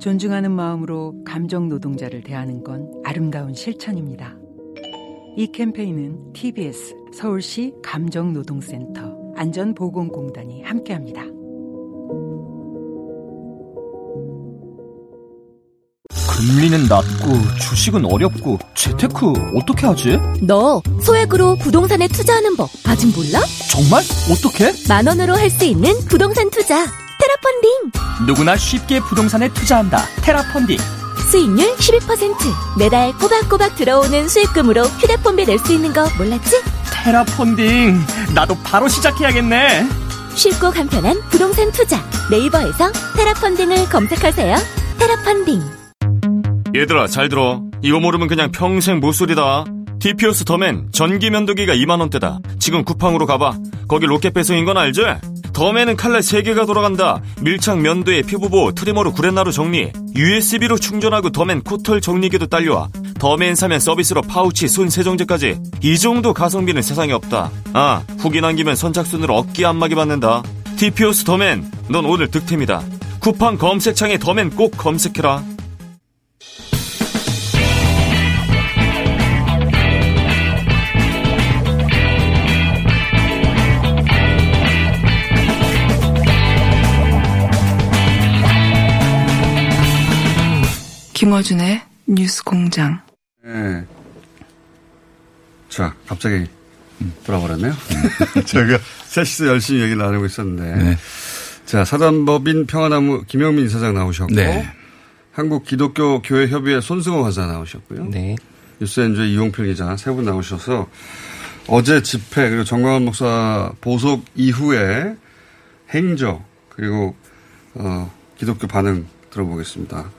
존중하는 마음으로 감정 노동자를 대하는 건 아름다운 실천입니다. 이 캠페인은 TBS 서울시 감정노동센터 안전보건공단이 함께합니다. 금리는 낮고 주식은 어렵고 재테크 어떻게 하지? 너 소액으로 부동산에 투자하는 법 아직 몰라? 정말? 어떻게? 만 원으로 할 수 있는 부동산 투자 테라펀딩 누구나 쉽게 부동산에 투자한다. 테라펀딩. 수익률 12% 매달 꼬박꼬박 들어오는 수익금으로 휴대폰비 낼 수 있는 거 몰랐지? 테라펀딩. 나도 바로 시작해야겠네. 쉽고 간편한 부동산 투자 네이버에서 테라펀딩을 검색하세요 테라펀딩 얘들아 잘 들어 이거 모르면 그냥 평생 모쏠이다 디피오스 더맨 전기 면도기가 2만원대다 지금 쿠팡으로 가봐 거기 로켓 배송인 건 알지? 더맨은 칼날 3개가 돌아간다. 밀착 면도에 피부보호 trimmer로 구레나루 정리. USB로 충전하고 더맨 코털 정리기도 딸려와. 더맨 사면 서비스로 파우치 손 세정제까지. 이 정도 가성비는 세상에 없다. 아 후기 남기면 선착순으로 어깨 안마기 받는다. 디피오스 더맨 넌 오늘 득템이다. 쿠팡 검색창에 더맨 꼭 검색해라 김어준의 뉴스 공장. 네. 자, 갑자기 돌아버렸네요. 저희가 셋이서 열심히 얘기를 나누고 있었는데. 네. 자, 사단법인 평화나무 김영민 이사장 나오셨고. 네. 한국 기독교 교회 협의회 손승호 화사 나오셨고요. 네. 뉴스엔조의 이용필 기자 세 분 나오셔서 어제 집회 그리고 정광훈 목사 보석 이후에 행적 그리고 어, 기독교 반응 들어보겠습니다.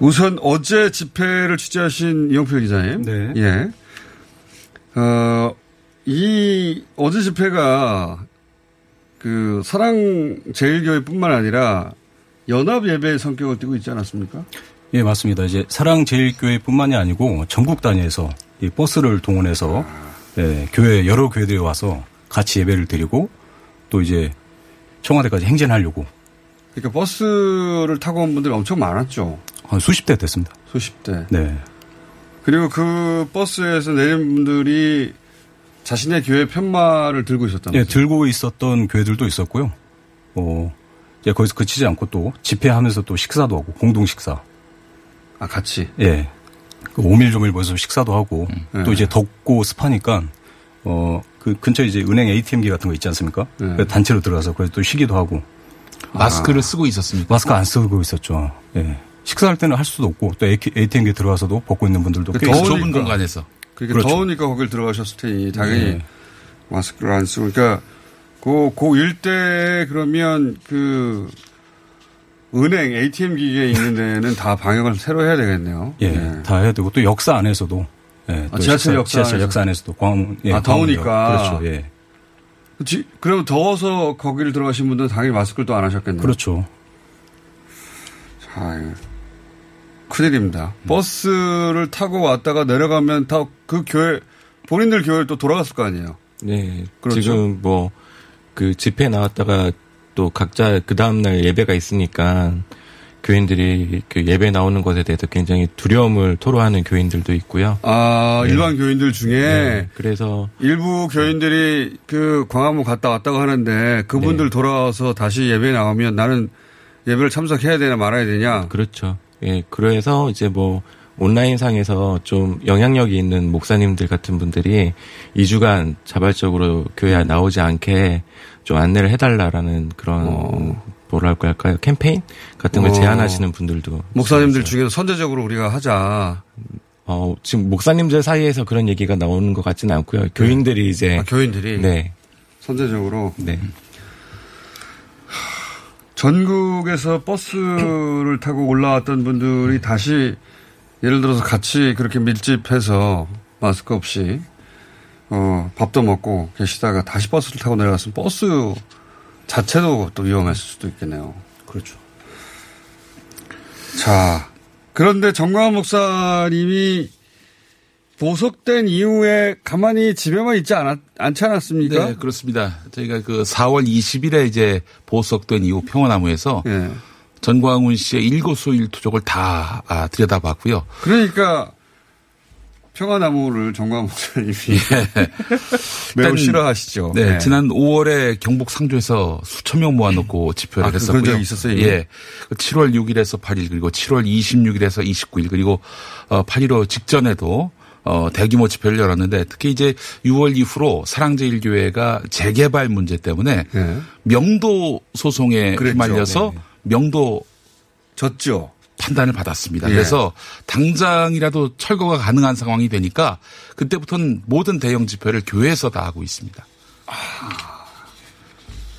우선 어제 집회를 취재하신 이용필 기자님. 네. 예. 어, 이 어제 집회가 그 사랑 제일교회뿐만 아니라 연합 예배의 성격을 띠고 있지 않았습니까? 예, 맞습니다. 이제 사랑제일교회뿐만이 아니고 전국 단위에서 이 버스를 동원해서 예, 교회 여러 교회들이 와서 같이 예배를 드리고 또 이제 청와대까지 행진하려고 그러니까 버스를 타고 온 분들이 엄청 많았죠. 한 수십 대 됐습니다. 수십 대. 네. 그리고 그 버스에서 내린 분들이 자신의 교회 편말을 들고 있었다면서요? 예, 들고 있었던 교회들도 있었고요. 어, 이제 거기서 그치지 않고 또 집회하면서 또 식사도 하고 공동 식사. 아 같이. 예. 그 오밀조밀 모여서 식사도 하고 네. 또 이제 덥고 습하니까 어 그 근처에 이제 은행 ATM기 같은 거 있지 않습니까? 네. 그래서 단체로 들어가서 그래서 또 쉬기도 하고 마스크를 쓰고 있었습니까? 마스크 안 쓰고 있었죠. 예. 식사할 때는 할 수도 없고 또 ATM기 들어가서 벗고 있는 분들도 꽤 더우니까. 있었죠. 좁은 공간에서. 그러니까 그렇죠. 더우니까 거길 들어가셨을 테니 당연히 네. 마스크를 안 쓰고 그러니까 그, 그 일대 그러면 그 은행 ATM 기계에 있는 데는 다 방역을 새로 해야 되겠네요. 예, 네. 다 해야 되고 또 역사 안에서도 예, 아, 또 지하철 식사- 역사 지하철 안에서. 역사 안에서도 광화문 예, 아. 더우니까. 그렇죠. 예. 지- 그러면 더워서 거기를 들어가신 분들은 당연히 마스크를 또 안 하셨겠네요. 그렇죠. 자, 예. 큰일입니다. 버스를 타고 왔다가 내려가면 다 그 교회 본인들 교회를 또 돌아갔을 거 아니에요. 네. 그렇죠. 지금 뭐, 그 집회 나왔다가 또 각자 그 다음 날 예배가 있으니까 교인들이 그 예배 나오는 것에 대해서 굉장히 두려움을 토로하는 교인들도 있고요. 아 네. 일반 교인들 중에 네. 그래서 일부 교인들이 그 광화문 갔다 왔다고 하는데 그분들 네. 돌아와서 다시 예배 나오면 나는 예배를 참석해야 되나 말아야 되냐. 그렇죠. 예, 그래서 이제 뭐 온라인상에서 좀 영향력이 있는 목사님들 같은 분들이 2주간 자발적으로 교회에 나오지 않게 좀 안내를 해달라라는 그런 뭐랄까 할까요 캠페인 같은 걸 어. 제안하시는 분들도 목사님들 중에서 선제적으로 우리가 하자. 어, 지금 목사님들 사이에서 그런 얘기가 나오는 것 같지는 않고요. 교인들이 이제 아, 교인들이 네, 선제적으로. 네. 전국에서 버스를 타고 올라왔던 분들이 다시 예를 들어서 같이 그렇게 밀집해서 마스크 없이 어, 밥도 먹고 계시다가 다시 버스를 타고 내려갔으면 버스 자체도 또 위험했을 수도 있겠네요. 그렇죠. 자, 그런데 정광훈 목사님이 보석된 이후에 가만히 집에만 있지 않았, 않지 않았습니까? 네, 그렇습니다. 저희가 그 4월 20일에 이제 보석된 이후 평화나무에서 네. 전광훈 씨의 일거수일 투족을 다 아, 들여다봤고요. 그러니까 평화나무를 정광훈 목사님이 매우 일단, 싫어하시죠. 네, 네. 지난 5월에 경북 상주에서 수천 명 모아놓고 집회를 아, 그- 했었고요. 그런 있었어요, 이미? 예. 7월 6일에서 8일 그리고 7월 26일에서 29일 그리고 어, 8.15 직전에도 어, 대규모 집회를 열었는데 특히 이제 6월 이후로 사랑제일교회가 재개발 문제 때문에 네. 명도 소송에 그랬죠. 휘말려서 네. 명도 졌죠. 판단을 받았습니다. 예. 그래서 당장이라도 철거가 가능한 상황이 되니까 그때부터는 모든 대형 집회를 교회에서 다 하고 있습니다.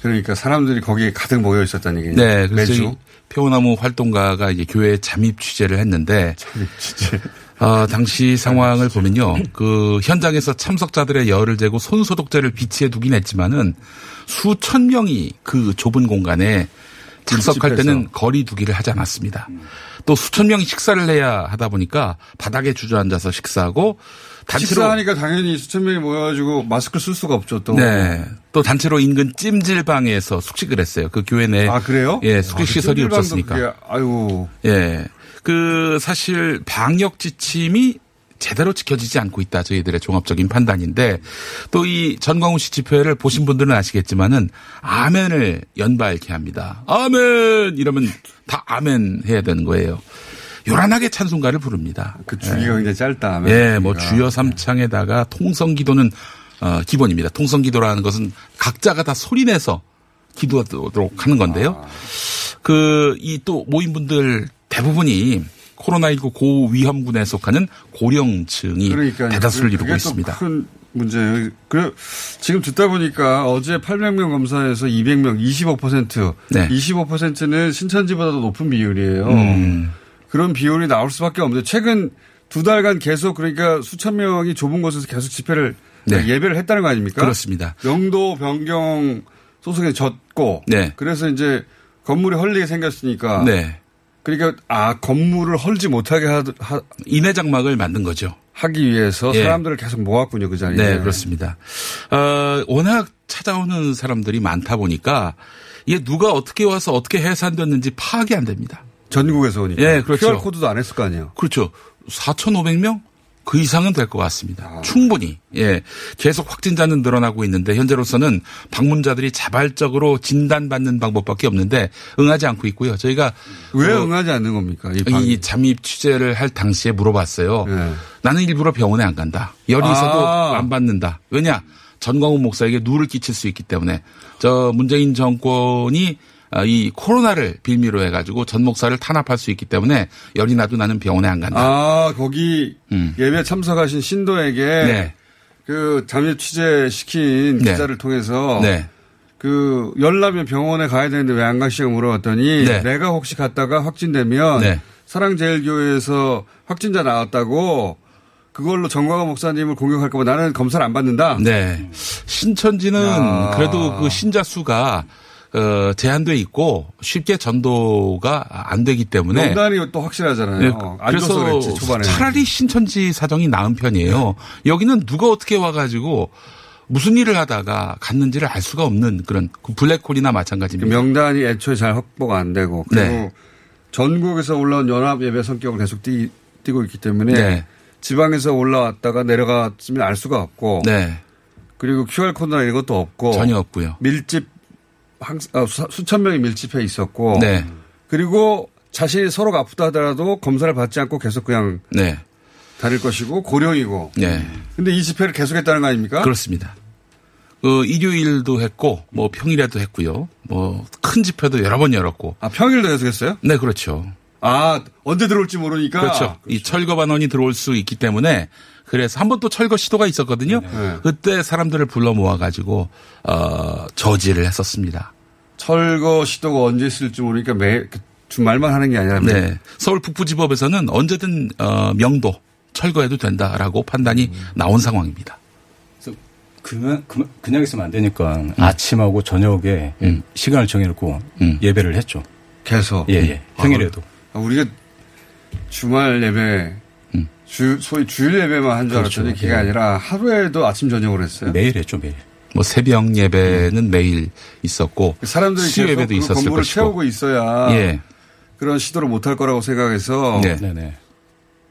그러니까 사람들이 거기에 가득 모여 있었다는 얘기죠. 네, 그래서 매주. 표나무 활동가가 이제 교회 잠입 취재를 했는데 어, 당시 상황을 보면요. 그 현장에서 참석자들의 열을 재고 손 소독제를 비치해 두긴 했지만은 수천 명이 그 좁은 공간에 참석할. 때는 거리 두기를 하지 않았습니다. 또 수천 명이 식사를 해야 하다 보니까 바닥에 주저앉아서 식사하고 단체로 식사하니까 당연히 수천 명이 모여가지고 마스크 쓸 수가 없죠. 또. 네. 또 단체로 인근 찜질방에서 숙식을 했어요. 그 교회 내. 아 그래요? 예, 숙식 시설이 찜질방도 없었으니까. 아유. 예. 그 사실 방역 지침이 제대로 지켜지지 않고 있다. 저희들의 종합적인 판단인데 또 이 전광훈 씨 집회를 보신 분들은 아시겠지만은 아멘을 연발케 합니다. 아멘 이러면 다 아멘 해야 되는 거예요. 요란하게 찬송가를 부릅니다. 그 주기가 굉장히 짧다. 예, 뭐 주기가. 주여 삼창에다가 통성 기도는 어, 기본입니다. 통성 기도라는 것은 각자가 다 소리내서 기도하도록 하는 건데요. 아. 그이 또 모임분들 대부분이 코로나19 고위험군에 속하는 고령층이 그러니까 대다수를 이루고 또 있습니다. 큰 문제예요. 그 지금 듣다 보니까 어제 800명 검사에서 200명, 25%, 네. 25%는 신천지보다도 높은 비율이에요. 음. 그런 비율이 나올 수밖에 없는데 최근 두 달간 계속 그러니까 수천 명이 좁은 곳에서 계속 집회를 네. 예배를 했다는 거 아닙니까? 그렇습니다. 영도 변경 소송에 졌고 네. 그래서 이제 건물이 헐리게 생겼으니까 네. 그러니까 아 건물을 헐지 못하게 하, 하, 인해 장막을 만든 거죠. 하기 위해서 예. 사람들을 계속 모았군요 그 자리에. 네, 그렇습니다. 어, 워낙 찾아오는 사람들이 많다 보니까 이게 누가 어떻게 와서 어떻게 해산됐는지 파악이 안 됩니다. 전국에서 오니까. 예, 그렇죠. QR 코드도 안 했을 거 아니에요. 그렇죠. 4,500명? 그 이상은 될 것 같습니다. 아. 충분히. 예. 계속 확진자는 늘어나고 있는데 현재로서는 방문자들이 자발적으로 진단받는 방법밖에 없는데 응하지 않고 있고요. 저희가 왜 어, 응하지 않는 겁니까? 이, 이 방... 잠입 취재를 할 당시에 물어봤어요. 예. 나는 일부러 병원에 안 간다. 열이 있어도 아. 안 받는다. 왜냐? 전광훈 목사에게 누를 끼칠 수 있기 때문에 저 문재인 정권이 아, 이 코로나를 빌미로 해가지고 전 목사를 탄압할 수 있기 때문에 열이 나도 나는 병원에 안 간다. 아 거기 음. 예배 참석하신 신도에게 네. 그 잠입 취재 시킨 네. 기자를 통해서 네. 그 열나면 병원에 가야 되는데 왜 안 가시냐고 물어봤더니 네. 내가 혹시 갔다가 확진되면 네. 사랑제일교회에서 확진자 나왔다고 그걸로 정광호 목사님을 공격할까 봐 나는 검사를 안 받는다. 네. 신천지는 야. 그래도 그 신자 수가 어, 제한돼 있고 쉽게 전도가 안 되기 때문에 명단이 또 확실하잖아요. 네, 안 줘서 그래서 그랬지 초반에. 차라리 신천지 사정이 나은 편이에요. 여기는 누가 어떻게 와가지고 무슨 일을 하다가 갔는지를 알 수가 없는 그런 그 블랙홀이나 그 마찬가지입니다. 명단이 애초에 잘 확보가 안 되고 그리고 네. 전국에서 올라온 연합 예배 성격을 계속 띠, 고 있기 때문에 네. 지방에서 올라왔다가 내려갔으면 알 수가 없고 네. 그리고 QR 코드나 이런 것도 없고 전혀 없고요. 밀집 수, 수천 명이 밀집해 있었고 네. 그리고 자신이 서로가 아프다 하더라도 검사를 받지 않고 계속 그냥 네. 다닐 것이고 고령이고 네. 근데 이 집회를 계속했다는 거 아닙니까? 그렇습니다. 그 일요일도 했고 뭐 평일에도 했고요. 뭐 큰 집회도 여러 번 열었고. 아 평일도 계속했어요? 네, 그렇죠. 아 언제 들어올지 모르니까 그렇죠. 이 철거 반원이 들어올 수 있기 때문에 그래서 한 번 또 철거 시도가 있었거든요. 네. 그때 사람들을 불러 모아가지고 어 저지를 했었습니다. 철거 시도가 언제 있을지 모르니까 매 주말만 하는 게 아니라. 네. 서울 북부지법에서는 언제든 어, 명도 철거해도 된다라고 판단이 나온 상황입니다. 그냥, 그냥- 그냥 있으면 안 되니까 아침하고 저녁에 시간을 정해놓고 예배를 했죠. 계속. 예, 예. 평일에도. 아, 우리가 주말 예배, 주, 소위 주일 예배만 한줄 그렇죠. 알았더니 그게 예. 아니라 하루에도 아침 저녁을 했어요. 매일 했죠, 매일. 뭐 새벽 예배는 매일 있었고 사람들이 계속 예배도 그 있었을 건물을 것이고. 채우고 있어야 예. 그런 시도를 못할 거라고 생각해서 네. 네네.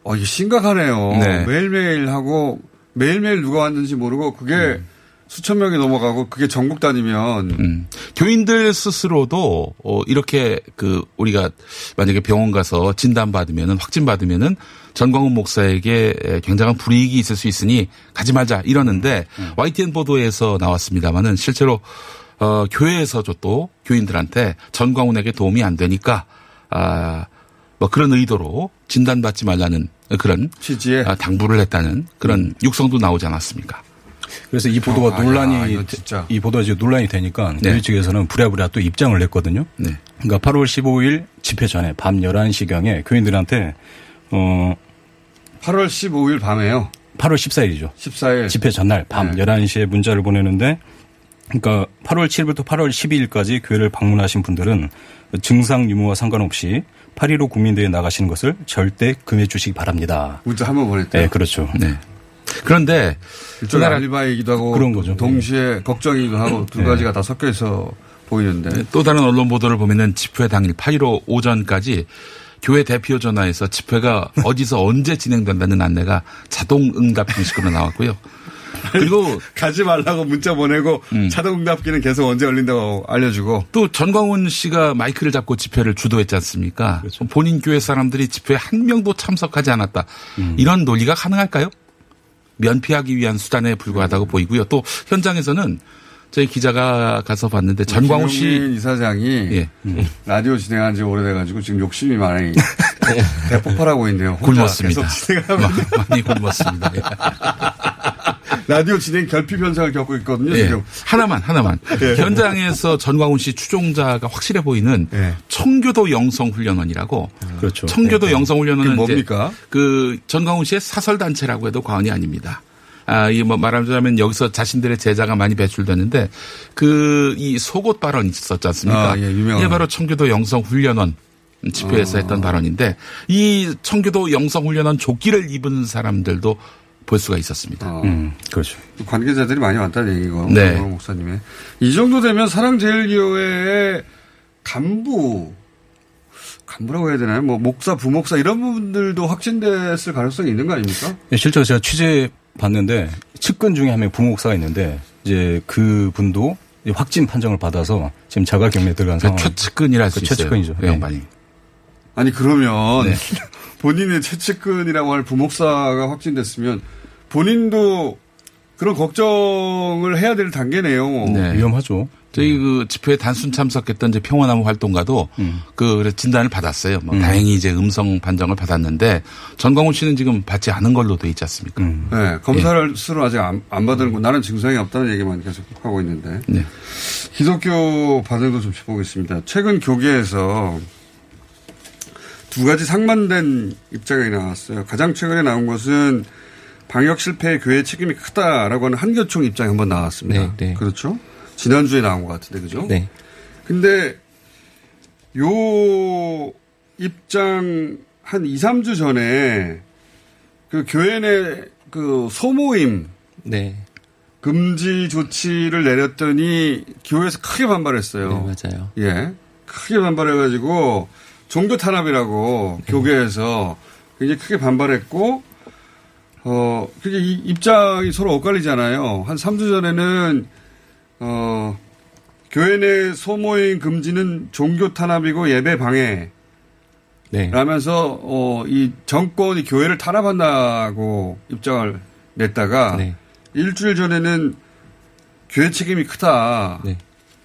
어, 이게 심각하네요. 네. 매일매일 하고 매일매일 누가 왔는지 모르고 그게 음. 수천 명이 넘어가고 그게 전국 다니면 음. 교인들 스스로도 어 이렇게 그 우리가 만약에 병원 가서 진단 받으면은 확진 받으면은 전광훈 목사에게 굉장한 불이익이 있을 수 있으니 가지 말자 이러는데 YTN 보도에서 나왔습니다만은 실제로 어 교회에서도 또 교인들한테 전광훈에게 도움이 안 되니까 아 뭐 그런 의도로 진단 받지 말라는 그런 취지에 아, 당부를 했다는 그런 육성도 나오지 않았습니까? 그래서 이 보도가 아, 야, 논란이 진짜. 이 보도가 지금 논란이 되니까 네. 교회 측에서는 부랴부랴 또 입장을 냈거든요. 네. 그러니까 8월 15일 집회 전에 밤 11시경에 교인들한테 어 8월 15일 밤에요. 8월 14일이죠. 14일. 집회 전날 밤 네. 11시에 문자를 보내는데 그러니까 8월 7일부터 8월 12일까지 교회를 방문하신 분들은 증상 유무와 상관없이 8.15 국민대회에 나가시는 것을 절대 금해 주시기 바랍니다. 문자 한번 보냈대요. 네, 그렇죠. 네. 그런데 일종의 그날 알리바이이기도 하고 그런 거죠. 동시에 걱정이기도 하고 두 네. 가지가 다 섞여 있어 보이는데 또 다른 언론 보도를 보면은 집회 당일 8.15 오전까지 교회 대표 전화에서 집회가 어디서 언제 진행된다는 안내가 자동 응답 형식으로 나왔고요. 그리고 가지 말라고 문자 보내고 음. 자동 응답기는 계속 언제 열린다고 알려주고 또 전광훈 씨가 마이크를 잡고 집회를 주도했지 않습니까? 본인 교회 사람들이 집회에 한 명도 참석하지 않았다. 이런 논리가 가능할까요? 면피하기 위한 수단에 불과하다고 보이고요. 또 현장에서는 저희 기자가 가서 봤는데 전광훈 씨 이사장이 예. 라디오 진행한 지 오래돼가지고 지금 욕심이 많이 대폭발하고 있네요. 굶었습니다. 많이 굶었습니다. 예. 라디오 진행 결핍 현상을 겪고 있거든요. 예. 지금 하나만 하나만 예. 현장에서 전광훈 씨 추종자가 확실해 보이는 예. 청교도 영성 훈련원이라고 그렇죠. 청교도 영성 훈련원은 뭡니까? 그 전광훈 씨의 사설 단체라고 해도 과언이 아닙니다. 아, 이게 뭐 말하자면 여기서 자신들의 제자가 많이 배출됐는데 그 이 속옷 발언이 있었지 않습니까? 아, 예, 유명한. 이게 바로 청교도 영성 훈련원 집회에서 아. 했던 발언인데 이 청교도 영성 훈련원 조끼를 입은 사람들도 볼 수가 있었습니다. 어, 음, 그렇죠. 관계자들이 많이 왔다는 얘기고 네. 목사님의 이 정도 되면 사랑제일교회의 간부 간부라고 해야 되나요? 뭐 목사, 부목사 이런 분들도 확진됐을 가능성이 있는 거 아닙니까? 예, 실제로 제가 취재 봤는데 측근 중에 한 명 부목사가 있는데 이제 그 분도 확진 판정을 받아서 지금 자가 격리에 들어간 상황. 최측근이라 할수 그 있어요. 최측근이죠. 그 예. 양반이. 아니 그러면 네. 본인의 최측근이라고 할 부목사가 확진됐으면 본인도 그런 걱정을 해야 될 단계네요. 네. 위험하죠. 저희 그 집회에 단순 참석했던 이제 평화나무 활동가도 그 진단을 받았어요. 뭐 다행히 이제 음성 판정을 받았는데 전광훈 씨는 지금 받지 않은 걸로 돼 있지 않습니까? 음. 네, 검사를 스스로 아직 안, 안 받은 거 나는 증상이 없다는 얘기만 계속 하고 있는데 네. 기독교 반응도 좀 짚어보겠습니다. 최근 교계에서 두 가지 상반된 입장이 나왔어요. 가장 최근에 나온 것은 방역 실패에 교회 책임이 크다라고 하는 한교총 입장이 한번 나왔습니다. 네, 네. 그렇죠? 지난주에 나온 것 같은데, 그죠? 네. 근데 요 입장 한 2, 3주 전에 그 교회 내 그 소모임 네. 금지 조치를 내렸더니 교회에서 크게 반발했어요. 네, 맞아요. 예. 크게 반발해가지고 종교 탄압이라고 네. 교계에서 굉장히 크게 반발했고, 어, 그게 이 입장이 서로 엇갈리잖아요. 한 3주 전에는, 어, 교회 내 소모임 금지는 종교 탄압이고 예배 방해. 네. 라면서, 어, 이 정권이 교회를 탄압한다고 입장을 냈다가, 네. 일주일 전에는 교회 책임이 크다. 네.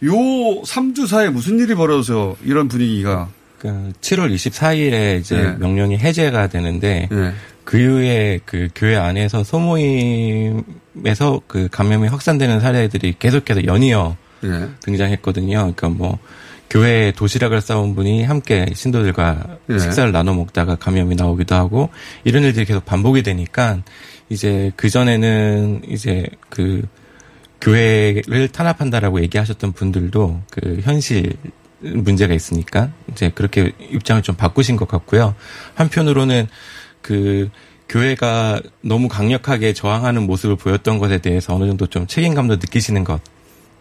요 3주 사이에 무슨 일이 벌어져서 이런 분위기가. 그 7월 24일에 이제 네. 명령이 해제가 되는데 예. 그 이후에 그 교회 안에서 소모임에서 그 감염이 확산되는 사례들이 계속해서 연이어 예. 등장했거든요. 그러니까 뭐 교회에 도시락을 싸온 분이 함께 신도들과 예. 식사를 나눠 먹다가 감염이 나오기도 하고 이런 일들이 계속 반복이 되니까 이제 그 전에는 이제 그 교회를 탄압한다라고 얘기하셨던 분들도 그 현실 문제가 있으니까 이제 그렇게 입장을 좀 바꾸신 것 같고요. 한편으로는 그 교회가 너무 강력하게 저항하는 모습을 보였던 것에 대해서 어느 정도 좀 책임감도 느끼시는 것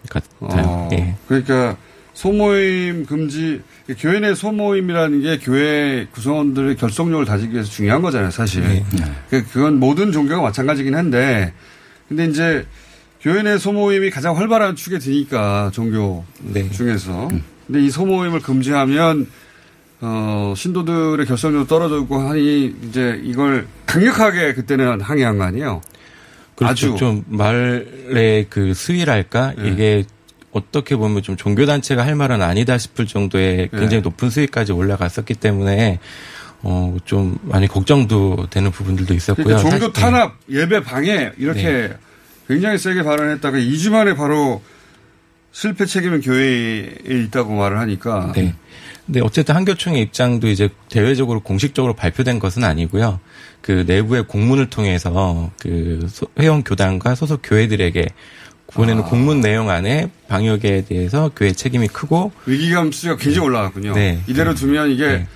같아요. 어, 예. 그러니까 소모임 금지 교회 내 소모임이라는 게 교회 구성원들의 결속력을 다지기 위해서 중요한 거잖아요, 사실. 네. 그- 그건 모든 종교가 마찬가지긴 한데 근데 이제 교회 내 소모임이 가장 활발한 축에 드니까 종교 네. 중에서 근데 이 소모임을 금지하면 어, 신도들의 결속력도 떨어지고 하니 이제 이걸 강력하게 그때는 항의한 거 아니에요? 그렇죠. 아주. 좀 말의 그 수위랄까 네. 이게 어떻게 보면 좀 종교 단체가 할 말은 아니다 싶을 정도의 네. 굉장히 높은 수위까지 올라갔었기 때문에 어 좀 많이 걱정도 되는 부분들도 있었고요. 그러니까 종교 사실- 탄압, 예배 방해 이렇게 네. 굉장히 세게 발언했다가 2주 만에 바로 실패 책임은 교회에 있다고 말을 하니까 네. 근데 어쨌든 한교총의 입장도 이제 대외적으로 공식적으로 발표된 것은 아니고요. 그 내부의 공문을 통해서 그 소- 회원 교단과 소속 교회들에게 보내는 아. 공문 내용 안에 방역에 대해서 교회 책임이 크고 위기감 수가 굉장히 올라갔군요. 네. 이대로 두면 이게 네.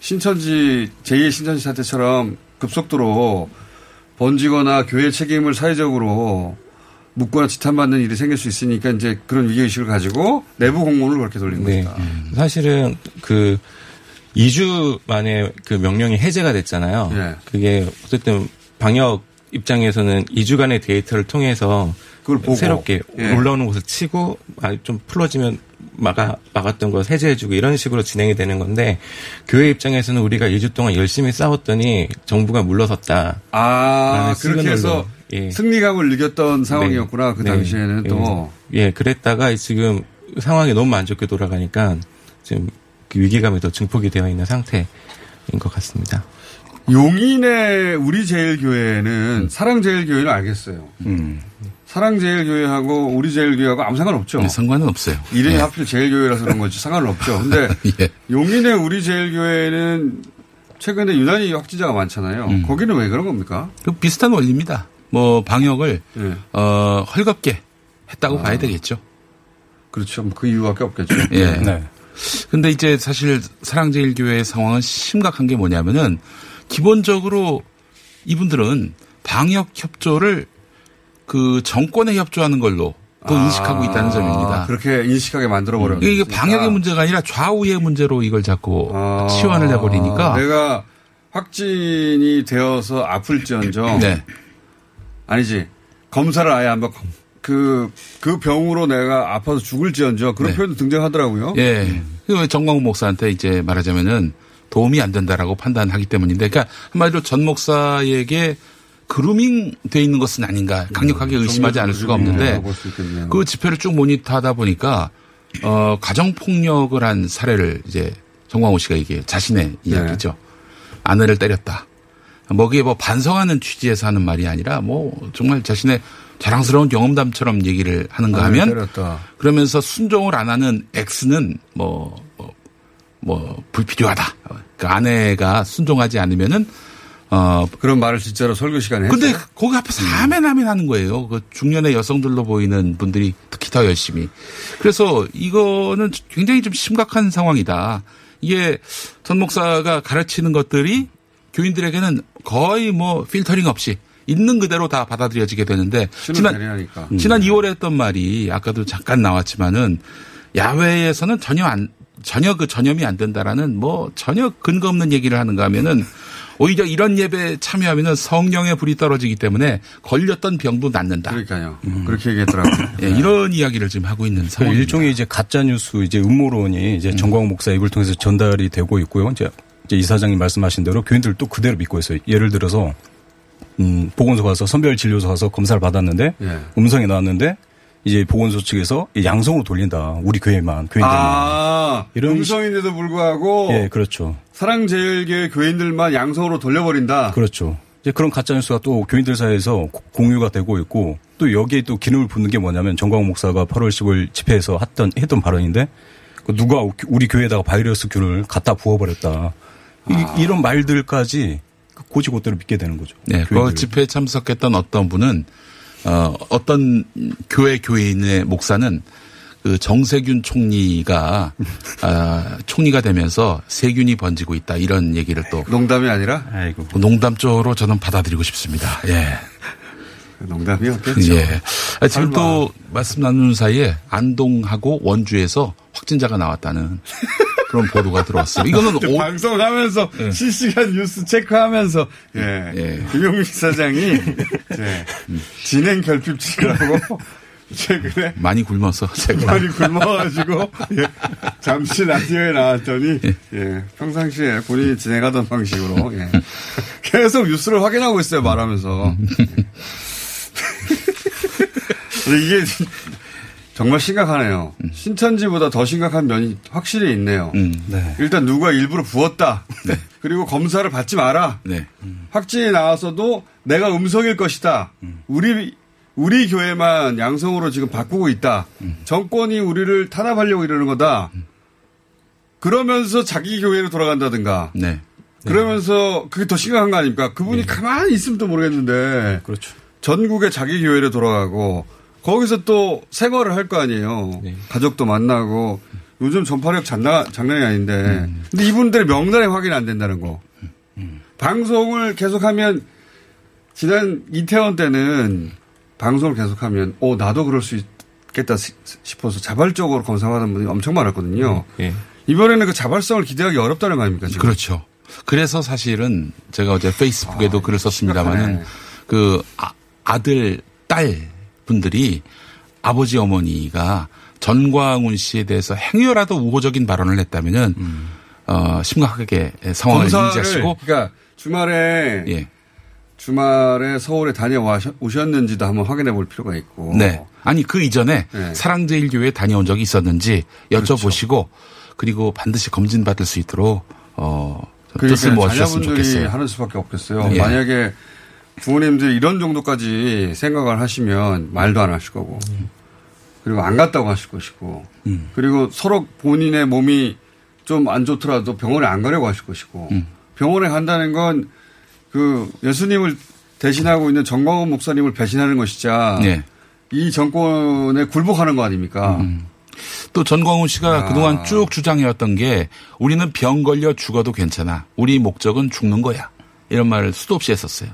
신천지 제2의 신천지 사태처럼 급속도로 번지거나 교회 책임을 사회적으로 묻거나 지탄받는 일이 생길 수 있으니까 이제 그런 위기의식을 가지고 내부 공문을 그렇게 돌린 네. 거니까. 사실은 그 2주 만에 그 명령이 해제가 됐잖아요. 예. 그게 어쨌든 방역 입장에서는 2주간의 데이터를 통해서 그걸 보고. 새롭게 예. 올라오는 것을 치고 아, 좀 풀어지면 막아 막았던 걸 해제해주고 이런 식으로 진행이 되는 건데 교회 입장에서는 우리가 2주 동안 열심히 싸웠더니 정부가 물러섰다. 아, 그렇게 해서 예. 승리감을 느꼈던 상황이었구나. 그 네. 당시에는 네. 또. 예, 그랬다가 지금 상황이 너무 안 좋게 돌아가니까 지금 그 위기감이 더 증폭이 되어 있는 상태인 것 같습니다. 용인의 우리 제일교회는 음. 사랑제일교회는 알겠어요. 사랑제일교회하고 우리 제일교회하고 아무 상관 없죠. 네, 상관은 없어요. 이름이 예. 하필 제일교회라서 그런 거지 상관은 없죠. 근데 예. 용인의 우리 제일교회는 최근에 유난히 확진자가 많잖아요. 음. 거기는 왜 그런 겁니까? 그 비슷한 원리입니다. 뭐 방역을 예. 어, 헐겁게 했다고 봐야 되겠죠. 그렇죠. 그 이유밖에 없겠죠. 예. 네. 근데 이제 사실 사랑제일교회의 상황은 심각한 게 뭐냐면은 기본적으로 이분들은 방역 협조를 그 정권에 협조하는 걸로 또 인식하고 있다는 점입니다. 아, 그렇게 인식하게 만들어 버렸어요. 이게 방역의 문제가 아니라 좌우의 문제로 이걸 자꾸 아. 치환을 해버리니까 내가 확진이 되어서 아플지언정 네. 아니지 검사를 아예 안 받고 그, 그 병으로 내가 아파서 죽을지언정 그런 네. 표현도 등장하더라고요. 예. 그 정광훈 목사한테 이제 말하자면은 도움이 안 된다라고 판단하기 때문인데, 그러니까 한마디로 전 목사에게 그루밍 돼 있는 것은 아닌가 강력하게 의심하지 않을 수가 없는데 음. 그 집회를 쭉 모니터하다 보니까 어 가정 폭력을 한 사례를 이제 정광호 씨가 이게 자신의 이야기죠. 아내를 때렸다. 뭐 그게 뭐 반성하는 취지에서 하는 말이 아니라 뭐 정말 자신의 자랑스러운 경험담처럼 얘기를 하는가 아내를 하면 때렸다. 그러면서 순종을 안 하는 X는 뭐, 뭐, 뭐 불필요하다. 그 아내가 순종하지 않으면은 어 그런 말을 진짜로 설교 시간에 했어요. 근데 거기 앞에서 아멘 아멘 하는 거예요. 그 중년의 여성들로 보이는 분들이 특히 더 열심히. 그래서 이거는 굉장히 좀 심각한 상황이다. 이게 전 목사가 가르치는 것들이 교인들에게는 거의 뭐 필터링 없이 있는 그대로 다 받아들여지게 되는데 지난 배려하니까. 지난 2월에 했던 말이 아까도 잠깐 나왔지만은 야외에서는 전혀 안 전혀 그 전염이 안 된다라는 뭐 전혀 근거 없는 얘기를 하는가 하면은 오히려 이런 예배에 참여하면은 성령의 불이 떨어지기 때문에 걸렸던 병도 낫는다. 그러니까요. 그렇게 얘기했더라고요. 예, 이런 이야기를 지금 하고 있는 그 상황입니다. 일종의 이제 가짜 뉴스 이제 음모론이 이제 정광 목사 입을 통해서 전달이 되고 있고요. 이제 이제 이사장님 말씀하신 대로 교인들 또 그대로 믿고 있어요. 예를 들어서 음, 보건소 가서 선별 진료소 가서 검사를 받았는데 예. 음성이 나왔는데 이제 보건소 측에서 양성으로 돌린다. 우리 교회만 교인들만. 아, 이런 음성인데도 불구하고 예, 그렇죠. 사랑제일교회 교인들만 양성으로 돌려버린다. 그렇죠. 이제 그런 가짜 뉴스가 또 교인들 사이에서 고- 공유가 되고 있고 또 여기에 또 기름을 붓는 게 뭐냐면 정광훈 목사가 8월 10일 집회에서 했던 했던 발언인데 그 누가 우리 교회에다가 바이러스 균을 갖다 부어버렸다. 이, 런 말들까지 그 고지고대로 믿게 되는 거죠. 네, 그. 집회에 참석했던 어떤 분은 어, 어떤 교회 교회인의 목사는 그 정세균 총리가 아, 총리가 되면서 세균이 번지고 있다 이런 얘기를 또 농담이 아니라 아이고. 농담적으로 저는 받아들이고 싶습니다. 예. 농담이었겠죠. 예. 아, 지금 설마. 또 말씀 나누는 사이에 안동하고 원주에서 확진자가 나왔다는 그런 보도가 들어왔어요. 이거는 오, 방송하면서 실시간 뉴스 체크하면서 예, 예. 김용민 사장이 예, 진행 결핍증이라고 최근에 많이 굶어서 제가. 많이 굶어가지고 예, 잠시 라디오에 나왔더니 예, 평상시에 본인이 진행하던 방식으로 예, 계속 뉴스를 확인하고 있어요 말하면서. 근데 이게 정말 심각하네요. 신천지보다 더 심각한 면이 확실히 있네요. 네. 일단 누가 일부러 부었다. 그리고 검사를 받지 마라. 네. 확진이 나와서도 내가 음성일 것이다. 우리 우리 교회만 양성으로 지금 바꾸고 있다. 정권이 우리를 탄압하려고 이러는 거다. 그러면서 자기 교회로 돌아간다든가. 네. 그러면서 그게 더 심각한 거 아닙니까? 그분이 가만히 있으면 또 모르겠는데 그렇죠. 전국에 자기 교회로 돌아가고 거기서 또 생활을 할 거 아니에요. 가족도 만나고 요즘 전파력 장난, 장난이 아닌데. 근데 이분들의 명단이 확인 안 된다는 거. 방송을 계속하면 지난 이태원 때는 방송을 계속하면 어 나도 그럴 수 있겠다 시- 싶어서 자발적으로 검사하는 분이 엄청 많았거든요. 예. 이번에는 그 자발성을 기대하기 어렵다는 거 아닙니까? 지금? 그렇죠. 그래서 사실은 제가 어제 페이스북에도 아, 글을 심각하네. 그 아, 아들, 딸 분들이 아버지 어머니가 전광훈 씨에 대해서 행여라도 우호적인 발언을 했다면은 어, 심각하게 상황을 인지하시고 그러니까 주말에 예. 주말에 서울에 다녀오셨는지도 한번 확인해 볼 필요가 있고. 네. 아니 그 이전에 네. 사랑제일교회에 다녀온 적이 있었는지 여쭤보시고 그리고 반드시 검진 받을 수 있도록 어 뜻을 그러니까 모아주셨으면 자녀분들이 좋겠어요. 하는 수밖에 없겠어요. 예. 만약에 부모님들이 이런 정도까지 생각을 하시면 말도 안 하실 거고. 그리고 안 갔다고 하실 것이고. 음. 그리고 서로 본인의 몸이 좀 안 좋더라도 병원에 안 가려고 하실 것이고. 음. 병원에 간다는 건 그 예수님을 대신하고 있는 정광훈 목사님을 배신하는 것이자 네. 이 정권에 굴복하는 거 아닙니까? 음. 또 전광훈 씨가 아. 그동안 쭉 주장해왔던 게 우리는 병 걸려 죽어도 괜찮아. 우리 목적은 죽는 거야. 이런 말을 수도 없이 했었어요.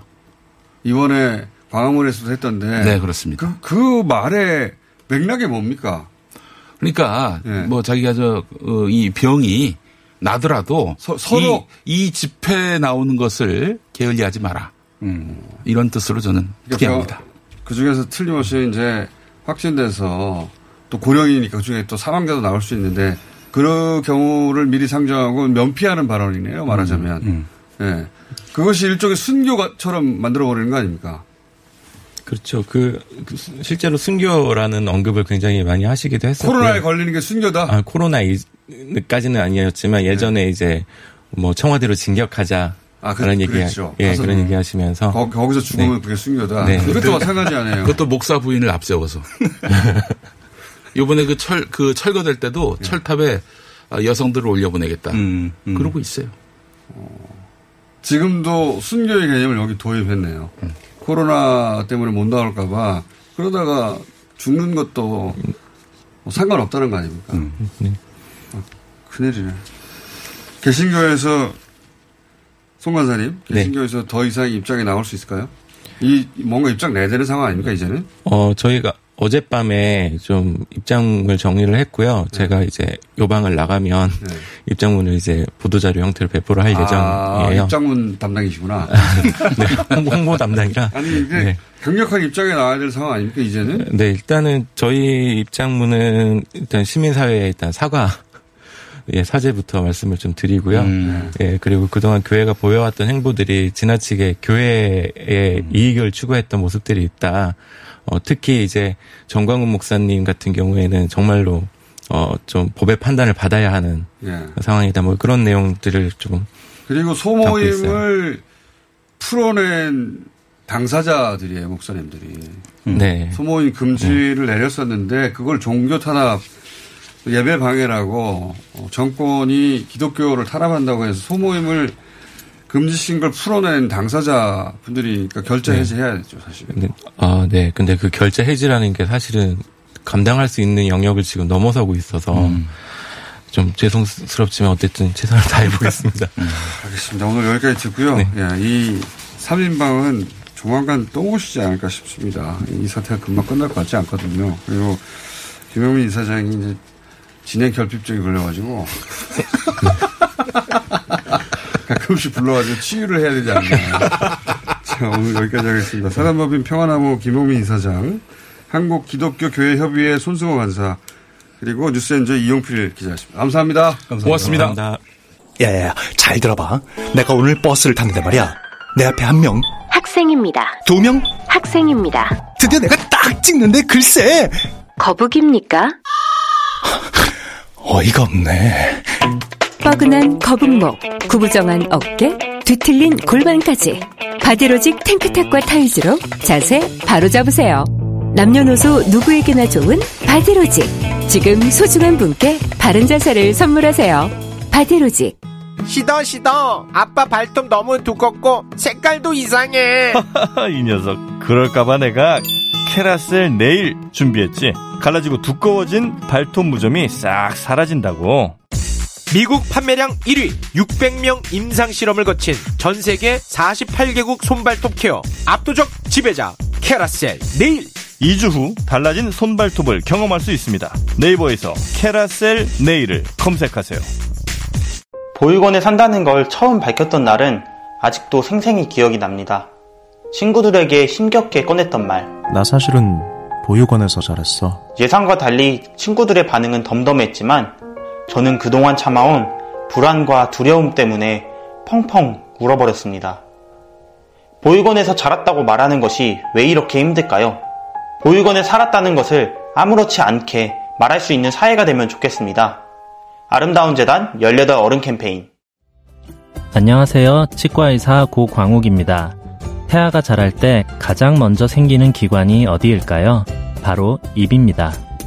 이번에 광화문에서도 했던데. 네, 그렇습니다. 그, 그 말의 맥락이 뭡니까? 그러니까 네. 뭐 자기가 저이 병이 나더라도 서- 서로- 이, 이 집회에 나오는 것을 게을리하지 마라. 이런 뜻으로 저는 특이합니다. 그 중에서 틀림없이 이제 확진돼서 또 고령이니까 그 중에 또 사망자도 나올 수 있는데 그런 경우를 미리 상정하고 면피하는 발언이네요. 말하자면. 예. 그것이 일종의 순교처럼 만들어버리는 거 아닙니까? 그렇죠. 그, 그 수- 실제로 순교라는 언급을 굉장히 많이 하시기도 했었고요. 코로나에 걸리는 게 순교다? 아, 코로나까지는 아니었지만 예전에 이제 뭐 청와대로 진격하자. 아, 그- 그런 얘기, 그랬죠. 예, 그런 얘기 하시면서. 거, 거기서 죽으면 네. 그게 순교다. 네. 이것도 마찬가지 아니에요. 그것도 목사 부인을 앞세워서. 요번에 그 철, 그 철거될 때도 철탑에 아, 여성들을 올려보내겠다. 음, 음. 그러고 있어요. 지금도 순교의 개념을 여기 도입했네요. 코로나 때문에 못 나올까봐 그러다가 죽는 것도 뭐 상관없다는 거 아닙니까? 네. 어, 큰일이네. 개신교에서 송 간사님, 네. 개신교에서 더 이상 입장에 나올 수 있을까요? 이 뭔가 입장 내야 되는 상황 아닙니까 이제는? 어, 저희가 어젯밤에 좀 입장을 정리를 했고요. 제가 이제 요방을 나가면 네. 입장문을 이제 보도자료 형태로 배포를 할 아, 예정이에요. 입장문 담당이시구나. 네, 홍보, 홍보 담당이라. 아니 이게 네. 강력한 입장에 나와야 될 상황 아닙니까 이제는? 네, 일단은 저희 입장문은 일단 시민사회에 일단 사과, 예, 사죄부터 말씀을 좀 드리고요. 음. 예, 그리고 그동안 교회가 보여왔던 행보들이 지나치게 교회의 이익을 추구했던 모습들이 있다. 어, 특히 이제 정광훈 목사님 같은 경우에는 정말로 어, 좀 법의 판단을 받아야 하는 예. 상황이다. 뭐 그런 내용들을 좀 그리고. 소모임을 풀어낸 당사자들이에요, 목사님들이. 네. 소모임 금지를 내렸었는데 그걸 종교 탄압 예배 방해라고 어, 정권이 기독교를 탄압한다고 해서 소모임을 금지신 걸 풀어낸 당사자 분들이 그러니까 결제 네. 해제해야 되죠, 사실. 근데, 아, 네. 근데 그 결제 해지라는 게 사실은 감당할 수 있는 영역을 지금 넘어서고 있어서 좀 죄송스럽지만 어쨌든 최선을 다해보겠습니다. 알겠습니다. 오늘 여기까지 듣고요. 네. 예, 이 3인방은 조만간 또 오시지 않을까 싶습니다. 이 사태가 금방 끝날 것 같지 않거든요. 그리고 김영민 이사장이 이제 진행 결핍증이 걸려가지고 가끔씩 불러가지고 치유를 해야 되지 않나. 자, 오늘 여기까지 하겠습니다. 사단법인 평화나무 김용민 이사장, 한국기독교교회협의회 손승호 간사, 그리고 뉴스엔저 이용필 기자였습니다. 감사합니다. 고맙습니다. 야야야, 잘 들어봐. 내가 오늘 버스를 탔는데 말이야. 내 앞에 한 명, 학생입니다. 두 명, 학생입니다. 드디어 내가 딱 찍는데 글쎄. 거북입니까? 어이가 없네. 뻐근한 거북목, 구부정한 어깨, 뒤틀린 골반까지 바디로직 탱크탑과 타이즈로 자세 바로 잡으세요. 남녀노소 누구에게나 좋은 바디로직. 지금 소중한 분께 바른 자세를 선물하세요. 바디로직. 시더 시더 아빠 발톱 너무 두껍고 색깔도 이상해 이 녀석 그럴까봐 내가 캐라셀 네일 준비했지 갈라지고 두꺼워진 발톱 무좀이 싹 사라진다고 미국 판매량 1위 600명 임상 실험을 거친 전 세계 48개국 손발톱 케어 압도적 지배자 캐라셀 네일 2주 후 달라진 손발톱을 경험할 수 있습니다 네이버에서 캐라셀 네일을 검색하세요 보육원에 산다는 걸 처음 밝혔던 날은 아직도 생생히 기억이 납니다. 친구들에게 힘겹게 꺼냈던 말. 나 사실은 보육원에서 자랐어. 예상과 달리 친구들의 반응은 덤덤했지만 저는 그동안 참아온 불안과 두려움 때문에 펑펑 울어버렸습니다. 보육원에서 자랐다고 말하는 것이 왜 이렇게 힘들까요? 보육원에 살았다는 것을 아무렇지 않게 말할 수 있는 사회가 되면 좋겠습니다. 아름다운 재단 18 어른 캠페인 안녕하세요. 치과의사 고광욱입니다. 태아가 자랄 때 가장 먼저 생기는 기관이 어디일까요? 바로 입입니다.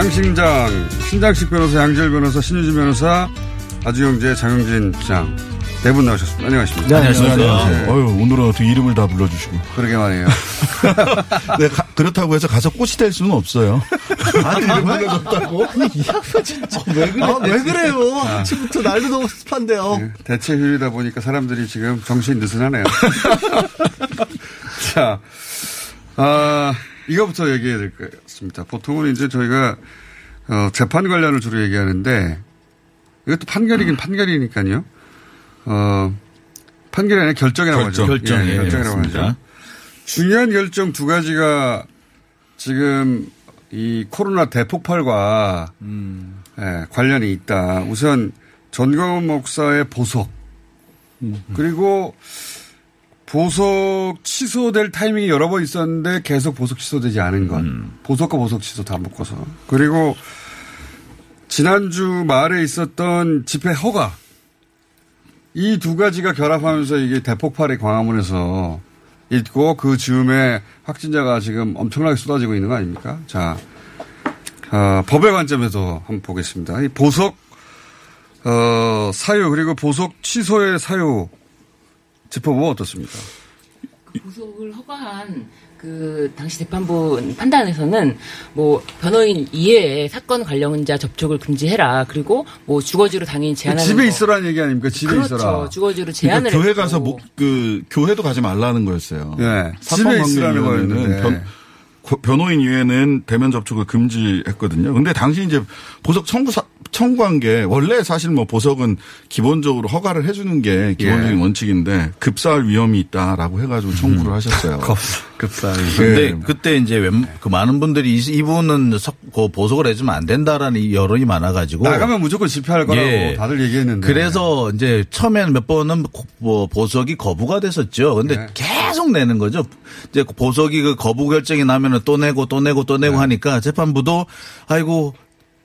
양신장, 신장식 변호사, 양재열 변호사, 신유진 변호사, 아주영재, 장영진 부장 네 분 나오셨습니다. 안녕하십니까. 네, 안녕하세요. 어유 오늘은 어떻게 이름을 다 불러주시고. 그러게 말이에요. 네, 가- 그렇다고 해서 가서 꽃이 될 수는 없어요. 아들 이름 불러줬다고? 아니, 이 양반 진짜 왜 그래? 아, 왜 그래요? 아침부터 날도 너무 습한데요. 네, 대체 휴일이다 보니까 사람들이 지금 정신 느슨하네요. 자, 아, 이거부터 얘기해야 될 것 같습니다. 보통은 이제 저희가, 어, 재판 관련을 주로 얘기하는데, 이것도 판결이긴 판결이니까요. 어, 판결이 아니라 결정이라고 결정, 하죠. 결정, 예, 결정이라고 맞습니다. 하죠. 중요한 결정 두 가지가 지금 이 코로나 대폭발과 예, 관련이 있다. 우선 전광훈 목사의 보석 그리고 보석 취소될 타이밍이 여러 번 있었는데 계속 보석 취소되지 않은 것. 보석과 보석 취소 다 묶어서. 그리고 지난주 말에 있었던 집회 허가. 이 두 가지가 결합하면서 이게 대폭발의 광화문에서 있고 그 즈음에 확진자가 지금 엄청나게 쏟아지고 있는 거 아닙니까? 자, 어, 법의 관점에서 한번 보겠습니다. 이 보석, 어, 사유 그리고 보석 취소의 사유 짚어보면 어떻습니까? 보석을 허가한 그 당시 재판부 판단에서는 뭐 변호인 이외에 사건 관련자 접촉을 금지해라. 그리고 뭐 주거지로 당연히 제한하는 집에 거. 있어라는 얘기 아닙니까? 집에 그렇죠. 있어라. 주거지로 제한을 그러니까 교회. 가서 뭐, 그 교회도 가지 말라는 거였어요. 네. 집에 있으라는 거였는데. 변- 고- 변호인 이외에는 대면 접촉을 금지했거든요. 근데 당시 이제 보석 청구 사- 청구한 게 원래 사실 뭐 보석은 기본적으로 허가를 해주는 게 기본적인 예. 원칙인데 급사할 위험이 있다라고 해가지고 청구를 하셨어요. 급사. 근데 그때 이제 웬- 그 많은 분들이 이- 이 분은 석- 그 보석을 해주면 안 된다라는 이 여론이 많아가지고 나가면 무조건 집회할 거라고 다들 얘기했는데. 그래서 이제 처음에는 몇 번은 고- 뭐 보석이 거부가 됐었죠. 근데 네. 계속 내는 거죠. 이제 보석이 그 거부 결정이 나면은 또 내고 또 내고 또 네. 내고 하니까 재판부도 아이고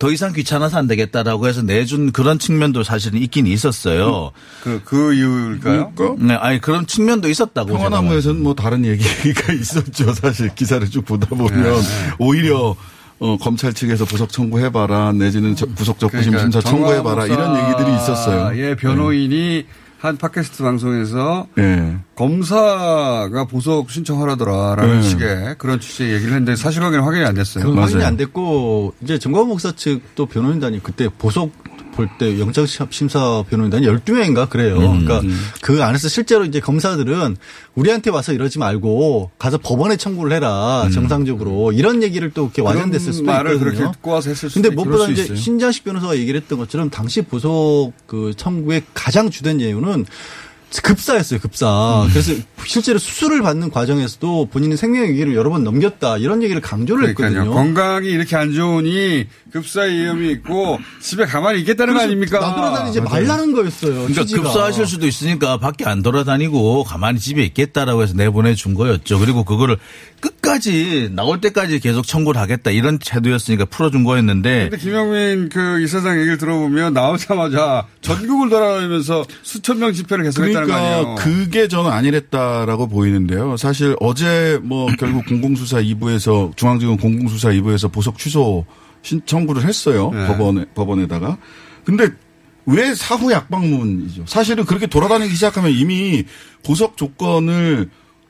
더 이상 귀찮아서 안 되겠다라고 해서 내준 그런 측면도 사실은 있긴 있었어요. 그, 그 이유일까요? 네, 아니 그런 측면도 있었다고. 평화나무에서는 뭐 다른 얘기가 있었죠. 사실 기사를 쭉 보다 보면 네. 오히려 어, 검찰 측에서 보석 청구해봐라 내지는 저- 구속 적부심 그러니까 심사 청구해봐라 이런 얘기들이 있었어요. 예, 변호인이 한 팟캐스트 방송에서 예. 검사가 보석 신청하라더라라는 네. 식의 그런 취지의 얘기를 했는데 사실관계는 확인이 안 됐어요. 그 확인이 안 됐고 이제 정광훈 목사 측도 변호인단이 그때 보석 볼 때 영장 심사 변호인단이 12명인가 그래요. 음. 그러니까 그 안에서 실제로 이제 검사들은 우리한테 와서 이러지 말고 가서 법원에 청구를 해라 정상적으로 이런 얘기를 또 이렇게 음. 완전됐을 수도 말을 있거든요. 그렇게 와서 했을 근데 수도 무엇보다 그럴 수 이제 있어요. 신자식 변호사가 얘기를 했던 것처럼 당시 보석 그 청구의 가장 주된 이유는 급사였어요, 급사. 음. 그래서 실제로 수술을 받는 과정에서도 본인의 생명의 위기를 여러 번 넘겼다. 이런 얘기를 강조를 그러니까요. 했거든요. 건강이 이렇게 안 좋으니 급사의 위험이 있고 집에 가만히 있겠다는 거 아닙니까? 나 돌아다니지 말라는 거였어요. 그러니까 취지가. 급사하실 수도 있으니까 밖에 안 돌아다니고 가만히 집에 있겠다라고 해서 내보내 준 거였죠. 그리고 그거를 끝까지 나올 때까지 계속 청구를 하겠다 이런 태도였으니까 풀어준 거였는데 근데 김영민 그 이사장 얘기를 들어보면 나오자마자 전국을 돌아다니면서 수천 명 집회를 아니에요? 그러니까 그게 저는 아니랬다라고 보이는데요. 사실 어제 뭐 결국 공공수사 2부에서 중앙지검 공공수사 2부에서 보석 취소 신청구를 했어요. 네. 법원에 법원에다가. 근데 왜 사후 약방문이죠? 사실은 그렇게 돌아다니기 시작하면 이미 보석 조건을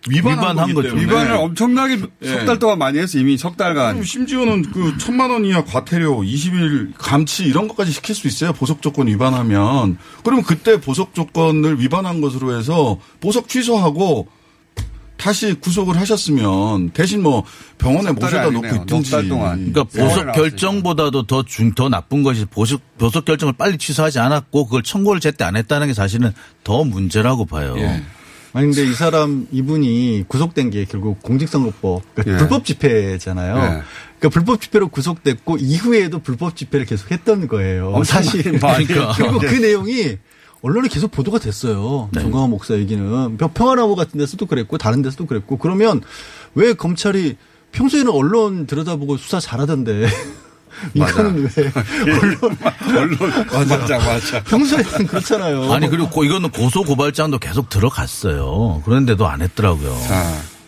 위반한 위반한 거죠. 위반을 엄청나게 예. 석달 동안 많이 했어 이미 석 달간. 심지어는 그 천만 원 이하 과태료, 20일 감치 이런 것까지 시킬 수 있어요. 보석 조건 위반하면. 그러면 그때 보석 조건을 위반한 것으로 해서 보석 취소하고 다시 구속을 하셨으면 대신 뭐 병원에 모셔다 놓고. 있든지. 그러니까 보석 결정보다도 더 중, 더 나쁜 것이 보석, 보석 결정을 빨리 취소하지 않았고 그걸 청구를 제때 안 했다는 게 사실은 더 문제라고 봐요. 예. 아니 근데 이 사람 이분이 구속된 게 결국 공직선거법 그러니까 예. 불법 집회잖아요. 예. 그러니까 불법 집회로 구속됐고 이후에도 불법 집회를 계속했던 거예요. 사실 많이 그리고. 그 내용이 언론에 계속 보도가 됐어요. 네. 정강원 목사 얘기는 평- 평화나무 같은 데서도 그랬고 다른 데서도 그랬고 그러면 왜 검찰이 평소에는 언론 들여다보고 수사 잘하던데 이거는 왜 언론 언론 맞아 맞아. 평소에는 그렇잖아요. 아니 그리고 고- 이거는 고소 고발장도 계속 들어갔어요. 그런데도 안 했더라고요.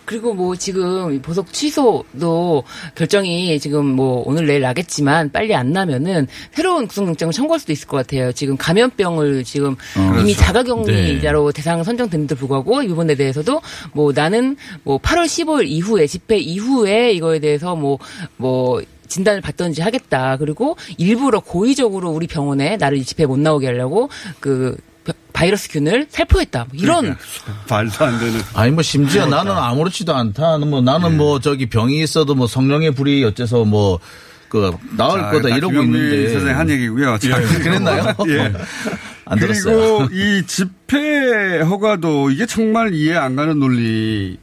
그리고 뭐 지금 보석 취소도 결정이 지금 뭐 오늘 내일 나겠지만 빨리 안 나면은 새로운 구속영장을 청구할 수도 있을 것 같아요. 지금 감염병을 지금 어, 이미 그렇죠. 자가격리자로 대상 선정됐는데 불구하고 이번에 대해서도 뭐 나는 뭐 8월 15일 이후에 집회 이후에 이거에 대해서 뭐뭐 진단을 받던지 하겠다. 그리고 일부러 고의적으로 우리 병원에 나를 이 집회 못 나오게 하려고 그 바이러스균을 살포했다. 뭐 이런 말도 안 되는. 아니 뭐 심지어 나는 아무렇지도 않다. 뭐 나는 뭐 저기 병이 있어도 뭐 성령의 불이 어째서 뭐 그 나을 자, 거다 다 이러고 있는데 선생님 한 얘기고요. 자, 예. 그리고- 그랬나요? 예. 안 그리고 들었어요. 이 집회 허가도 이게 정말 이해 안 가는 논리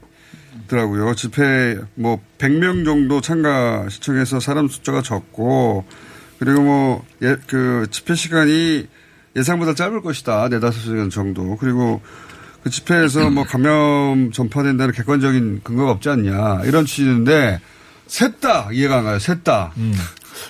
더라고요. 집회 뭐 100명 정도 참가 시청해서 사람 숫자가 적고 그리고 뭐 예, 그 집회 시간이 예상보다 짧을 것이다. 네다섯 시간 정도. 그리고 그 집회에서 뭐 감염 전파된다는 객관적인 근거가 없지 않냐. 이런 취지인데 셋 다 이해가 안 가요. 셋 다.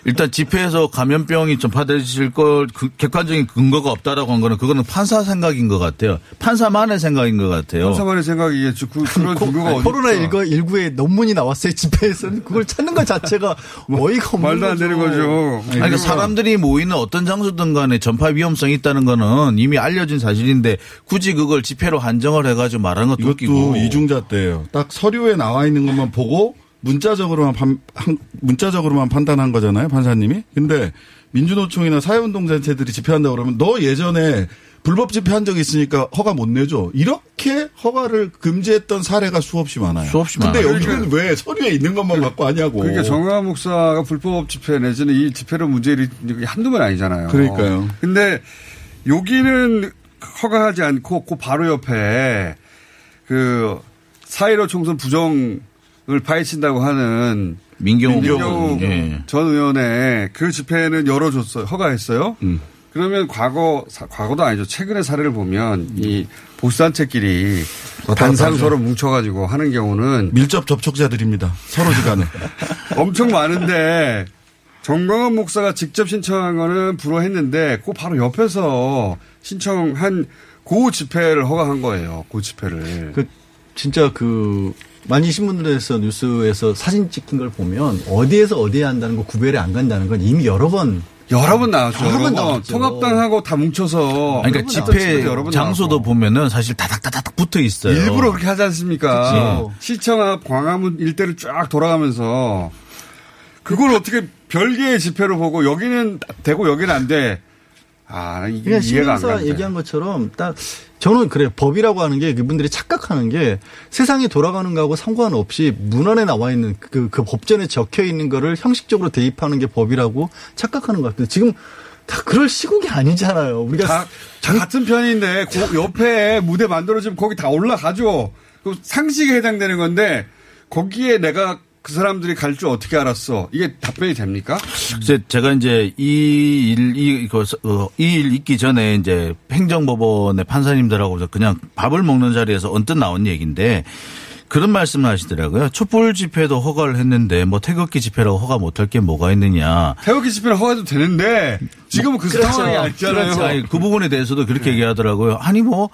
일단 집회에서 감염병이 전파되실 걸 그, 객관적인 근거가 없다라고 한 거는 그거는 판사 생각인 것 같아요. 판사만의 생각인 것 같아요. 판사만의 생각이겠죠. 그, 그런 근거가 어디 코로나 19에 논문이 나왔어요 집회에서는 그걸 찾는 것 자체가 어이가 없는 말도 안 되는 거죠. 아니, 그러니까 사람들이 모이는 어떤 장소든 간에 전파 위험성이 있다는 거는 이미 알려진 사실인데 굳이 그걸 집회로 한정을 해가지고 말하는 것도 이것도 웃기고. 이중잣대예요. 딱 서류에 나와 있는 것만 보고 문자적으로만 판, 한- 문자적으로만 판단한 거잖아요, 판사님이. 근데 민주노총이나 사회운동단체들이 집회한다고 그러면 너 예전에 불법 집회한 적이 있으니까 허가 못 내줘. 이렇게 허가를 금지했던 사례가 수없이 많아요. 수없이 근데 많아요. 여기는 왜 서류에 있는 것만 갖고 하냐고. 그러니까 정광 목사가 불법 집회 내지는 이 집회로 게 한두 번 아니잖아요. 그러니까요. 근데 여기는 허가하지 않고 그 바로 옆에 그 사이로 총선 부정 을 파헤친다고 하는 민경욱 민경욱 예. 전 의원의 그 집회는 열어줬어요. 허가했어요. 음. 그러면 과거, 사- 과거도 아니죠. 최근의 사례를 보면 이 보수단체끼리 왔다 단상 서로 하죠. 뭉쳐가지고 하는 경우는 밀접 접촉자들입니다. 서로 지간에. 엄청 많은데 정광훈 목사가 직접 신청한 거는 불허했는데 그 바로 옆에서 신청한 그 집회를 허가한 거예요. 그 집회를. 그 진짜 그 많이 신문들에서 뉴스에서 사진 찍힌 걸 보면 어디에서 어디에 한다는 거 구별이 안 간다는 건 이미 여러 번 여러 번 나왔죠. 여러 번 여러 번. 나왔죠. 통합당하고 다 뭉쳐서. 아니, 그러니까 집회 장소도 보면은 사실 다닥다닥 붙어 있어요. 일부러 그렇게 하지 않습니까? 그쵸. 시청 앞 광화문 일대를 쫙 돌아가면서 그걸 어떻게 별개의 집회로 보고 여기는 되고 여기는 안 돼. 아, 이게 그냥 이해가 안 가는데. 얘기한 것처럼 딱 저는 그래 요 법이라고 하는 게 그분들이 착각하는 게 세상이 돌아가는 거하고 상관없이 문헌에 나와 있는 그, 그 법전에 적혀 있는 거를 형식적으로 대입하는 게 법이라고 착각하는 것 같아요. 지금 다 그럴 시국이 아니잖아요. 우리가 다, 다 같은 편인데 그 옆에 무대 만들어지면 거기 다 올라가죠. 그 상식에 해당되는 건데 거기에 내가 그 사람들이 갈 줄 어떻게 알았어? 이게 답변이 됩니까? 이제 제가 이제 이 일, 이, 그, 어, 이일 있기 전에 이제 행정법원의 판사님들하고 그냥 밥을 먹는 자리에서 언뜻 나온 얘기인데 그런 말씀을 하시더라고요. 촛불 집회도 허가를 했는데 뭐 태극기 집회라고 허가 못할 게 뭐가 있느냐. 태극기 집회는 허가도 되는데 지금은 그 그렇죠. 상황이 아니잖아요. 그렇죠. 아니, 그 부분에 대해서도 그렇게 얘기하더라고요. 아니 뭐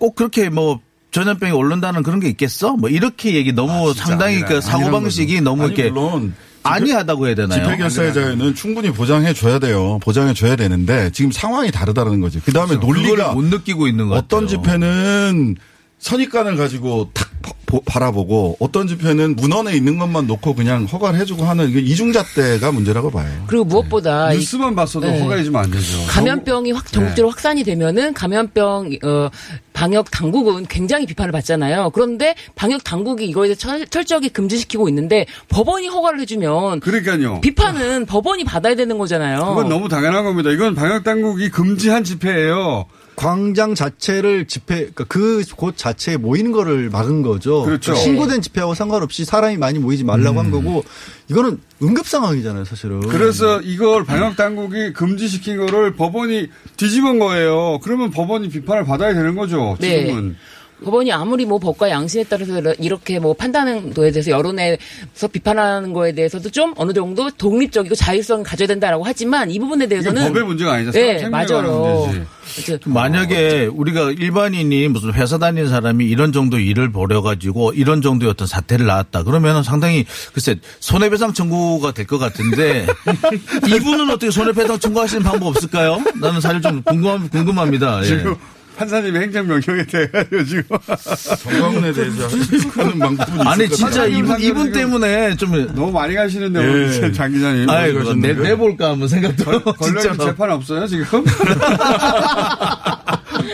꼭 그렇게 뭐 전염병이 오른다는 그런 게 있겠어? 뭐 이렇게 얘기 너무 상당히 아니라. 그 사고 방식이 너무 거죠. 이렇게 아니, 물론 아니하다고 해야 되나요? 집회 결사자에는 충분히 보장해 줘야 돼요. 보장해 줘야 되는데 지금 상황이 다르다는 거지. 그 다음에 그걸 논리가 못 느끼고 있는 것 어떤 같아요. 집회는 선입관을 가지고 탁 보- 바라보고 어떤 집회는 문헌에 있는 것만 놓고 그냥 허가를 해주고 하는 이중잣대가 문제라고 봐요. 그리고 무엇보다 이- 뉴스만 봤어도 네. 허가해주면 안 되죠. 감염병이 확 전국적으로 확산이 되면은 감염병 어 방역 당국은 굉장히 비판을 받잖아요. 그런데 방역 당국이 이거에 대해 철, 철저하게 금지시키고 있는데 법원이 허가를 해주면 그러니까요. 비판은 법원이 받아야 되는 거잖아요. 그건 너무 당연한 겁니다. 이건 방역 당국이 금지한 집회예요. 광장 자체를 집회 그러니까 그곳 자체에 모이는 거를 막은 거죠. 그렇죠. 신고된 집회하고 상관없이 사람이 많이 모이지 말라고 음. 한 거고 이거는 응급 상황이잖아요, 사실은. 그래서 이걸 방역 당국이 금지시킨 거를 법원이 뒤집은 거예요. 그러면 법원이 비판을 받아야 되는 거죠. 네. 지금은. 법원이 아무리 뭐 법과 양심에 따라서 이렇게 뭐 판단하는 거에 대해서 여론에서 비판하는 거에 대해서도 좀 어느 정도 독립적이고 자율성을 가져야 된다라고 하지만 이 부분에 대해서는 법의 문제가 아니죠. 네, 맞아요. 만약에 우리가 일반인이 무슨 회사 다니는 사람이 이런 정도 일을 벌여가지고 이런 정도의 어떤 사태를 낳았다. 그러면 상당히 글쎄 손해배상 청구가 될 것 같은데 이분은 어떻게 손해배상 청구하시는 방법 없을까요? 나는 사실 좀 궁금, 궁금합니다. 예. 지금 판사님이 행정 명령에 대해가지고 지금 정광훈에 대해서 하는 방법은 아니 진짜 것 이분. 이분 때문에 좀 너무 많이 가시는데 예. 오늘 장 기자님. 아이 내, 내볼까 한번 생각도 걸려 재판 없어요 지금?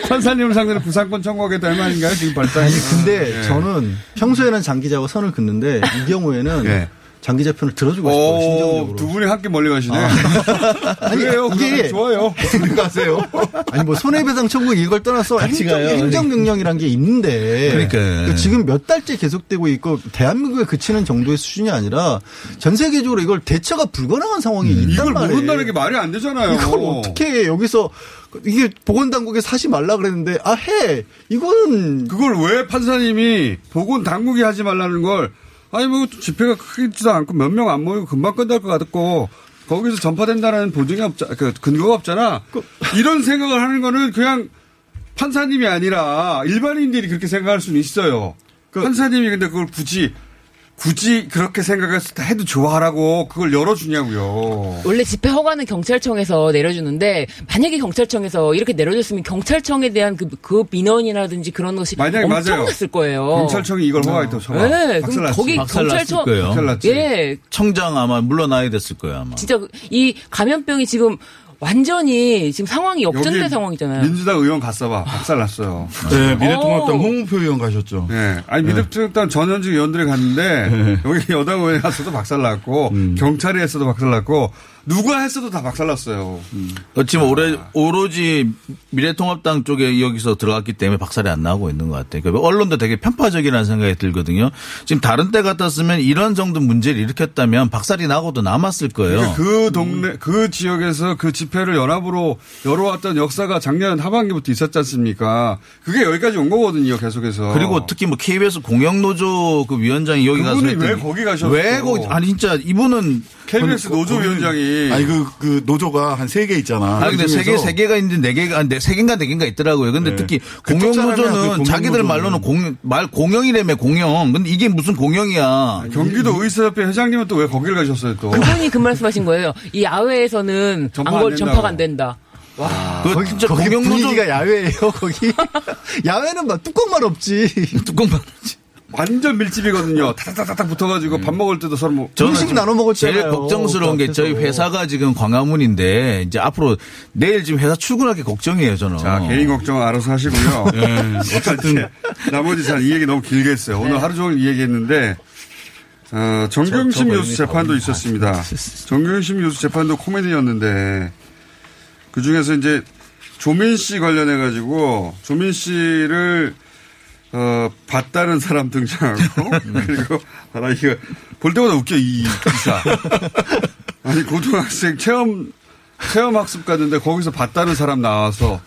판사님을 상대로 부상권 청구하겠다 할 말인가요 지금 발단? 아니 근데 예. 저는 평소에는 장 기자하고 선을 긋는데 이 경우에는 예. 장 기자 편을 들어주고 싶어요. 오, 심정적으로. 두 분이 함께 멀리 가시네. 아 니 그래요. 이게 좋아요. 가세요. 아니 뭐 손해배상 청구 이걸 떠나서 행정, 가요. 행정 명령이란 게 있는데 그러니까. 지금 몇 달째 계속되고 있고 대한민국에 그치는 정도의 수준이 아니라 전 세계적으로 이걸 대처가 불가능한 상황이 있단 음, 이걸 말이에요. 모른다는 게 말이 안 되잖아요. 이걸 어떻게 해? 여기서 이게 보건당국에 사지 말라 그랬는데 아 해. 이건 그걸 왜 판사님이 보건 당국이 하지 말라는 걸 아니 뭐 집회가 크지도 않고 몇 명 안 모이고 금방 끝날 것 같고 거기서 전파된다는 보증이 없자 그 근거가 없잖아. 이런 생각을 하는 거는 그냥 판사님이 아니라 일반인들이 그렇게 생각할 수는 있어요. 판사님이 근데 그걸 굳이 굳이 그렇게 생각해서 다 해도 좋아하라고 그걸 열어주냐고요. 원래 집회 허가는 경찰청에서 내려주는데 만약에 경찰청에서 이렇게 내려줬으면 경찰청에 대한 그, 그 민원이라든지 그런 것이 만약에 맞아요. 엄청났을 거예요. 경찰청이 이걸 허가했다고 쳐봐. 네, 그럼. 거기 경찰청 거예요. 예, 청장 아마 물러나야 됐을 거예요 아마. 진짜 이 감염병이 지금 완전히 지금 상황이 역전된 상황이잖아요. 민주당 의원 갔어봐. 박살났어요. 네, 미래통합당 어. 홍문표 의원 가셨죠. 네. 아니, 미래통합당 전현직 의원들이 갔는데, 여기 여당 의원이 갔어도 박살났고, 경찰이 했어도 박살났고, 누가 했어도 다 박살났어요. 어, 지금 오래, 오로지 미래통합당 쪽에 여기서 들어갔기 때문에 박살이 안 나고 있는 것 같아요. 그러니까 언론도 되게 편파적이라는 생각이 들거든요. 지금 다른 때 같았으면 이런 정도 문제를 일으켰다면 박살이 나고도 남았을 거예요. 그러니까 그 동네, 그 지역에서 그 집회를 연합으로 열어왔던 역사가 작년 하반기부터 있었지 않습니까? 그게 여기까지 온 거거든요, 계속해서. 그리고 특히 뭐 KBS 공영노조 그 위원장이 여기 가서 그분이 왜 거기 가셨어? 왜 거기 아니 진짜 이분은 KBS 노조 위원장이 아니 그, 그 노조가 한 세 개 있잖아. 아니 근데 그세개 중에서 세 개가 있는데 네 개가 네, 세 개인가 네 개인가 있더라고요. 근데 네. 특히 그 공영 노조는 공영 자기들 노조는. 말로는 공, 말 공영이라며 공영. 근데 이게 무슨 공영이야? 경기도 의사협회 회장님은 또 왜 거기를 가셨어요, 또? 그분이 그 말씀하신 거예요. 이 야외에서는 전파 안걸. 전파가 안 된다. 와, 그 거기, 진짜 거기 공영 노조 분위기가 야외예요 거기. 야외는 막 뚜껑만 없지. 뚜껑만 완전 밀집이거든요. 타닥타닥 붙어가지고 밥 먹을 때도 서로 뭐. 음식 나눠 먹었잖아요. 제일 걱정스러운 게 저희. 회사가 지금 광화문인데 이제 앞으로 내일 지금 회사 출근하기 걱정이에요 저는. 자, 개인 걱정 알아서 하시고요. 네, 어쨌든 나머지 잘이 얘기 너무 길게 했어요. 오늘 하루 종일 이 얘기 했는데, 어, 정경심 교수 재판도 다 있었습니다. 정경심 교수 재판도 코미디였는데, 그 중에서 이제 조민 씨 관련해 가지고, 조민 씨를, 어, 봤다는 사람 등장하고, 그리고, 아, 나 이거 볼 때마다 웃겨, 이 기사. 아니, 고등학생 체험, 체험 학습 갔는데 거기서 봤다는 사람 나와서,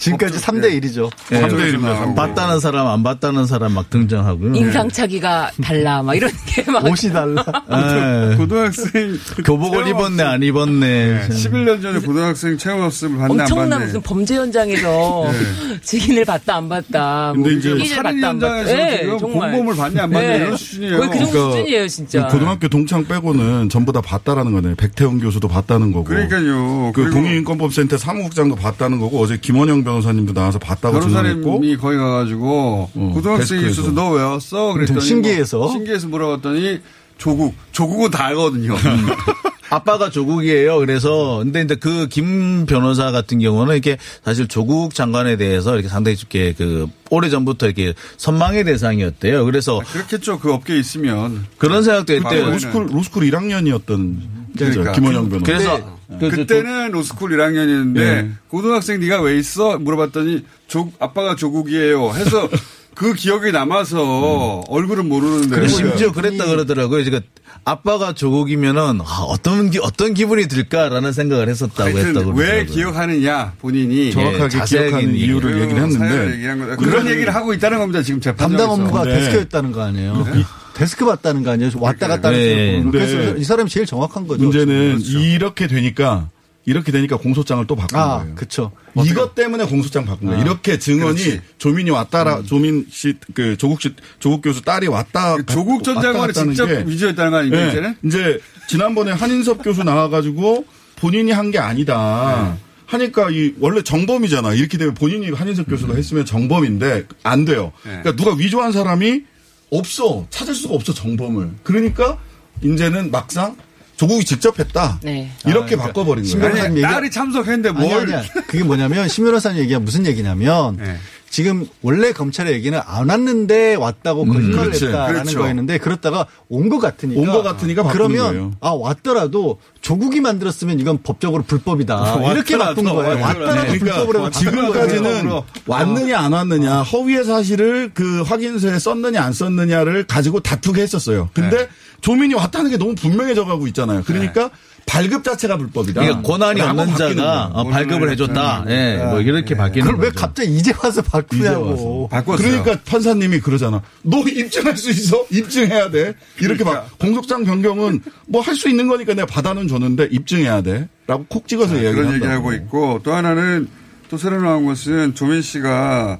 지금까지 3대 1이죠. 예, 삼대 일입니다, 삼대 일. 봤다는 사람 안 봤다는 사람 막 등장하고요. 인상차기가 달라 막 이런 게 막 옷이 달라. 예. 고등학생 교복을 입었네 안 입었네. 11년 전에 고등학생 체험학습을 봤네 안 엄청난. 무슨 범죄 현장에서 증인을 봤다 안 봤다. 뭐 근데 이제 피의자를 살인. 현장에서 예, 지금. 공범을 봤냐 안 봤냐 예. 이런 수준이에요. 거의 그 정도 그러니까 수준이에요 진짜. 고등학교 동창 빼고는 전부 다 봤다라는 거네. 백태훈 교수도 봤다는 거고. 그러니까요. 그 동의인권법센터 사무국장도 봤다는 거고 어제 김원영 변호사님도 나와서 봤다고 변호사님이 거기 가가지고 어, 고등학생이 데스크에서. 있어서 너 왜 왔어? 그랬더니 신기해서. 뭐 신기해서 물어봤더니 조국 조국은 다 알거든요. 아빠가 조국이에요. 그래서 근데 이제 그 김 변호사 같은 경우는 이렇게 사실 조국 장관에 대해서 이렇게 상당히 이렇게 그 오래 전부터 이렇게 선망의 대상이었대요. 그래서 그렇겠죠. 그 업계에 있으면 그런 생각도 했대요. 로스쿨 로스쿨 1학년이었던 그러니까. 김원영 변호사. 그래서 그- 그- 그때는 로스쿨 1학년이었는데 예. 고등학생 네가 왜 있어? 물어봤더니 조, 아빠가 조국이에요. 해서 그 기억이 남아서 얼굴은 모르는데 그리고 심지어 그랬다 그러더라고요. 제가 아빠가 조국이면은 아, 어떤 기, 어떤 기분이 들까라는 생각을 했었다고 했다고 왜 그러더라고요. 기억하느냐 본인이 정확하게 예, 기억하는 이유를 얘기를 했는데 얘기한 거다. 그런 얘기를 하고 있다는 겁니다. 지금 재판장에서. 담당 업무가 네. 데스크였다는 거 아니에요. 데스크 봤다는 거 아니에요. 왔다 갔다 하는 네. 사람. 그래서 네. 이 사람이 제일 정확한 거죠. 문제는 그렇죠. 이렇게 되니까 이렇게 되니까 공소장을 또 바꾼 아, 거예요. 그쵸. 이것 때문에 공소장 바꾼 거예요. 이렇게 증언이 그렇지. 음. 조민이 왔다라 조민 씨 그 조국 씨 조국 교수 딸이 왔다 조국 전 장관이 직접 게 위조했다는 거 아닙니까 예, 이제는? 이제 지난번에 한인섭 교수 나와가지고 본인이 한 게 아니다. 네. 하니까 이 원래 정범이잖아. 이렇게 되면 본인이 한인섭 교수가 했으면 정범인데 안 돼요. 네. 그러니까 누가 위조한 사람이 없어. 찾을 수가 없어 정범을. 그러니까 이제는 막상 조국이 직접 했다. 네. 이렇게 아, 그러니까 바꿔버린 거예요. 아니, 얘기 딸이 참석했는데 아니, 뭘? 아니야. 그게 뭐냐면 신변호사님 얘기가 무슨 얘기냐면 네. 지금 원래 검찰의 얘기는 안 왔는데 왔다고 거짓말을 그렇지. 했다라는 그렇죠. 거였는데 그렇다가 온 것 같으니까 온 것 같으니까 그러면 거예요. 아 왔더라도 조국이 만들었으면 이건 법적으로 불법이다 이렇게 바꾼 거예요. 왔더라도. 네, 불법으로 그러니까 지금까지는 왔느냐 안 왔느냐 허위의 사실을 그 확인서에 썼느냐 안 썼느냐를 가지고 다투게 했었어요. 근데 네. 조민이 왔다는 게 너무 분명해져 가고 있잖아요. 그러니까 발급 자체가 불법이다. 그러니까 라고 없는 자가. 어, 발급을 해줬다. 예, 뭐 이렇게 바뀌는 그걸 왜 거죠. 갑자기 이제 와서 이제 바꾸냐고. 와서. 바꿨어요. 그러니까 판사님이 그러잖아. 너 입증할 수 있어? 입증해야 돼. 이렇게 그러니까. 막 공소장 변경은 뭐 할 수 있는 거니까 내가 받아는 줬는데 입증해야 돼. 라고 콕 찍어서 이야기를 그런. 얘기하고 있고 또 하나는 또 새로 나온 것은 조민 씨가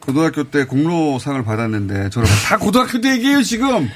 고등학교 때 공로상을 받았는데 저는 다 고등학교 때 얘기해요 지금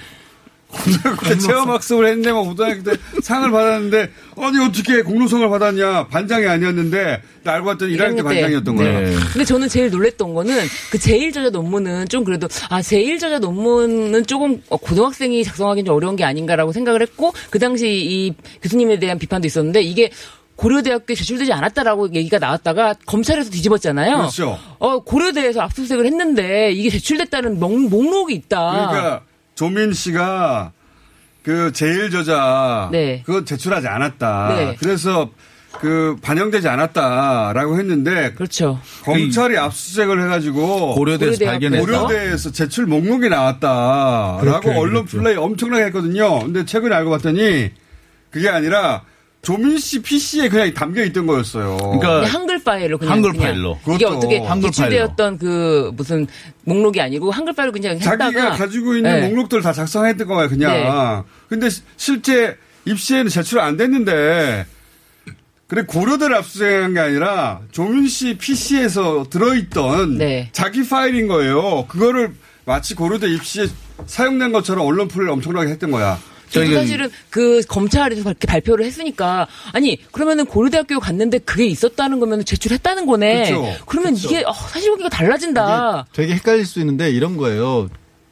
고등학교 때 체험학습을 했는데 막 고등학교 때 상을 받았는데 아니 어떻게 공로성을 받았냐 반장이 아니었는데 나 알고 봤더니 1학년 때 반장이었던 거야. 네. 근데 저는 제일 놀랬던 거는 그 제1저자 논문은 좀 그래도 아 제1저자 논문은 조금 어, 고등학생이 작성하기는 좀 어려운 게 아닌가라고 생각을 했고 그 당시 이 교수님에 대한 비판도 있었는데 이게 고려대학교에 제출되지 않았다라고 얘기가 나왔다가 검찰에서 뒤집었잖아요. 그렇죠. 어 고려대에서 압수수색을 했는데 이게 제출됐다는 목, 목록이 있다. 그러니까 조민 씨가 그 제일 저자 네. 그거 제출하지 않았다. 네. 그래서 그 반영되지 않았다라고 했는데 그렇죠. 검찰이 압수수색을 해가지고 고려대에서? 발견해서? 고려대에서 제출 목록이 나왔다라고 언론 그랬죠. 플레이 엄청나게 했거든요. 근데 최근에 알고 봤더니 그게 아니라 조민 씨 PC에 그냥 담겨 있던 거였어요. 그냥 한글 파일로 그냥 한글 그냥 파일로. 이게 그것도 어떻게 한글 제출되었던 그 무슨 목록이 아니고 한글 파일로 그냥 자기가 했다가 가지고 있는 네. 목록들 다 작성했던 거야 그냥. 네. 근데 시- 실제 입시에는 제출 안 됐는데 그래 고려대를 압수수색한 게 아니라 조민 씨 PC에서 들어있던 네. 자기 파일인 거예요. 그거를 마치 고려대 입시에 사용된 것처럼 언론 플레이를 엄청나게 했던 거야. 저도 사실은 그 검찰에서 그렇게 발표를 했으니까 아니 그러면은 고려대학교 갔는데 그게 있었다는 거면 제출했다는 거네. 그렇죠. 그러면 이게 어, 사실 관계가 달라진다. 되게 헷갈릴 수 있는데 이런 거예요.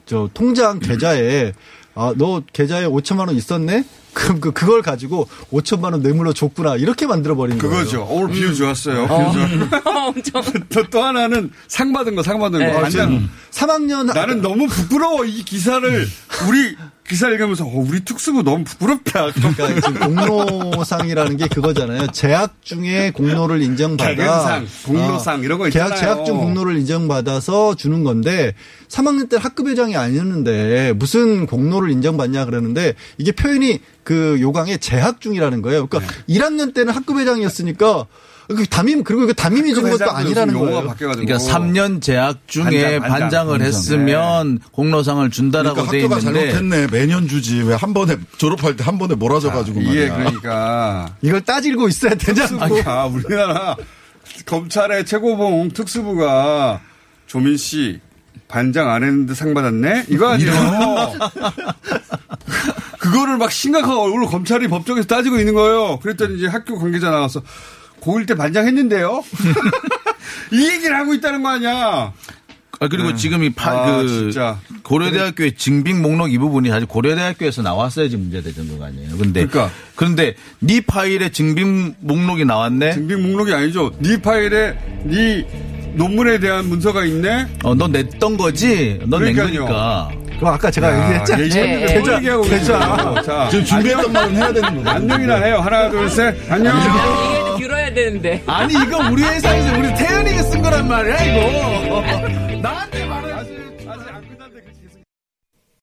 저 통장 계좌에 아 너 계좌에 5천만 원 있었네? 그럼 그 그걸 가지고 5천만 원 뇌물로 줬구나 이렇게 만들어 버린 거예요. 그거죠. 오늘 비유 좋았어요. 어. 비유 좋았 또, 또 하나는 상 받은 거, 상 받은 거. 네. 완전 3학년 나는 너무 부끄러워 이 기사를 우리 기사 읽으면서 어, 우리 특수부 너무 부끄럽다. 그러니까 지금 공로상이라는 게 그거잖아요. 재학 중에 공로를 인정받아. 자견상, 공로상 이런 거 있잖아요. 재학 중 공로를 인정받아서 주는 건데 3학년 때 학급회장이 아니었는데 무슨 공로를 인정받냐 그러는데 이게 표현이 그 요강에 재학 중이라는 거예요. 그러니까 네. 1학년 때는 학급회장이었으니까 그 담임 그리고 이거 담임이 준 것도 아니라는 거예요. 그러니까 3년 재학 중에 반장, 반장, 반장을 반장. 했으면 공로상을 준다라고 그러니까 돼 학교가 있는데 잘못했네. 매년 주지. 왜 한 번에 졸업할 때 한 번에 몰아줘 가지고 말이야. 이게 그러니까 이걸 따지고 있어야 되잖아. 특수부가 우리나라 검찰의 최고봉 특수부가 조민 씨 반장 안 했는데 상 받았네? 이거 아니에요. 그거를 막 심각한 얼굴로 검찰이 법정에서 따지고 있는 거예요. 그랬더니 이제 학교 관계자 나와서 고1 때 반장 했는데요? 이 얘기를 하고 있다는 거 아니야. 아, 그리고 네. 지금 이 파, 아, 그, 진짜. 고려대학교의 증빙 목록 이 부분이 사실 고려대학교에서 나왔어야지 문제되는 거 아니에요. 근데. 그러니까. 그런데 네 파일에 증빙 목록이 나왔네? 증빙 목록이 아니죠. 네 파일에 네 논문에 대한 문서가 있네? 어, 너 냈던 거지? 넌낸 그러니까요. 거니까. 그럼 아까 제가 야, 얘기했잖아요. 계좌, 얘기하고. 자, 지금 준비했던 말은 해야 되는 거죠. 안녕이나 해요. 하나, 둘, 셋. 안녕. 얘기해도 길어야 되는데. 아니, 이거 우리 회사에서 우리 태연이가 쓴 거란 말이야, 이거. 나한테 말해.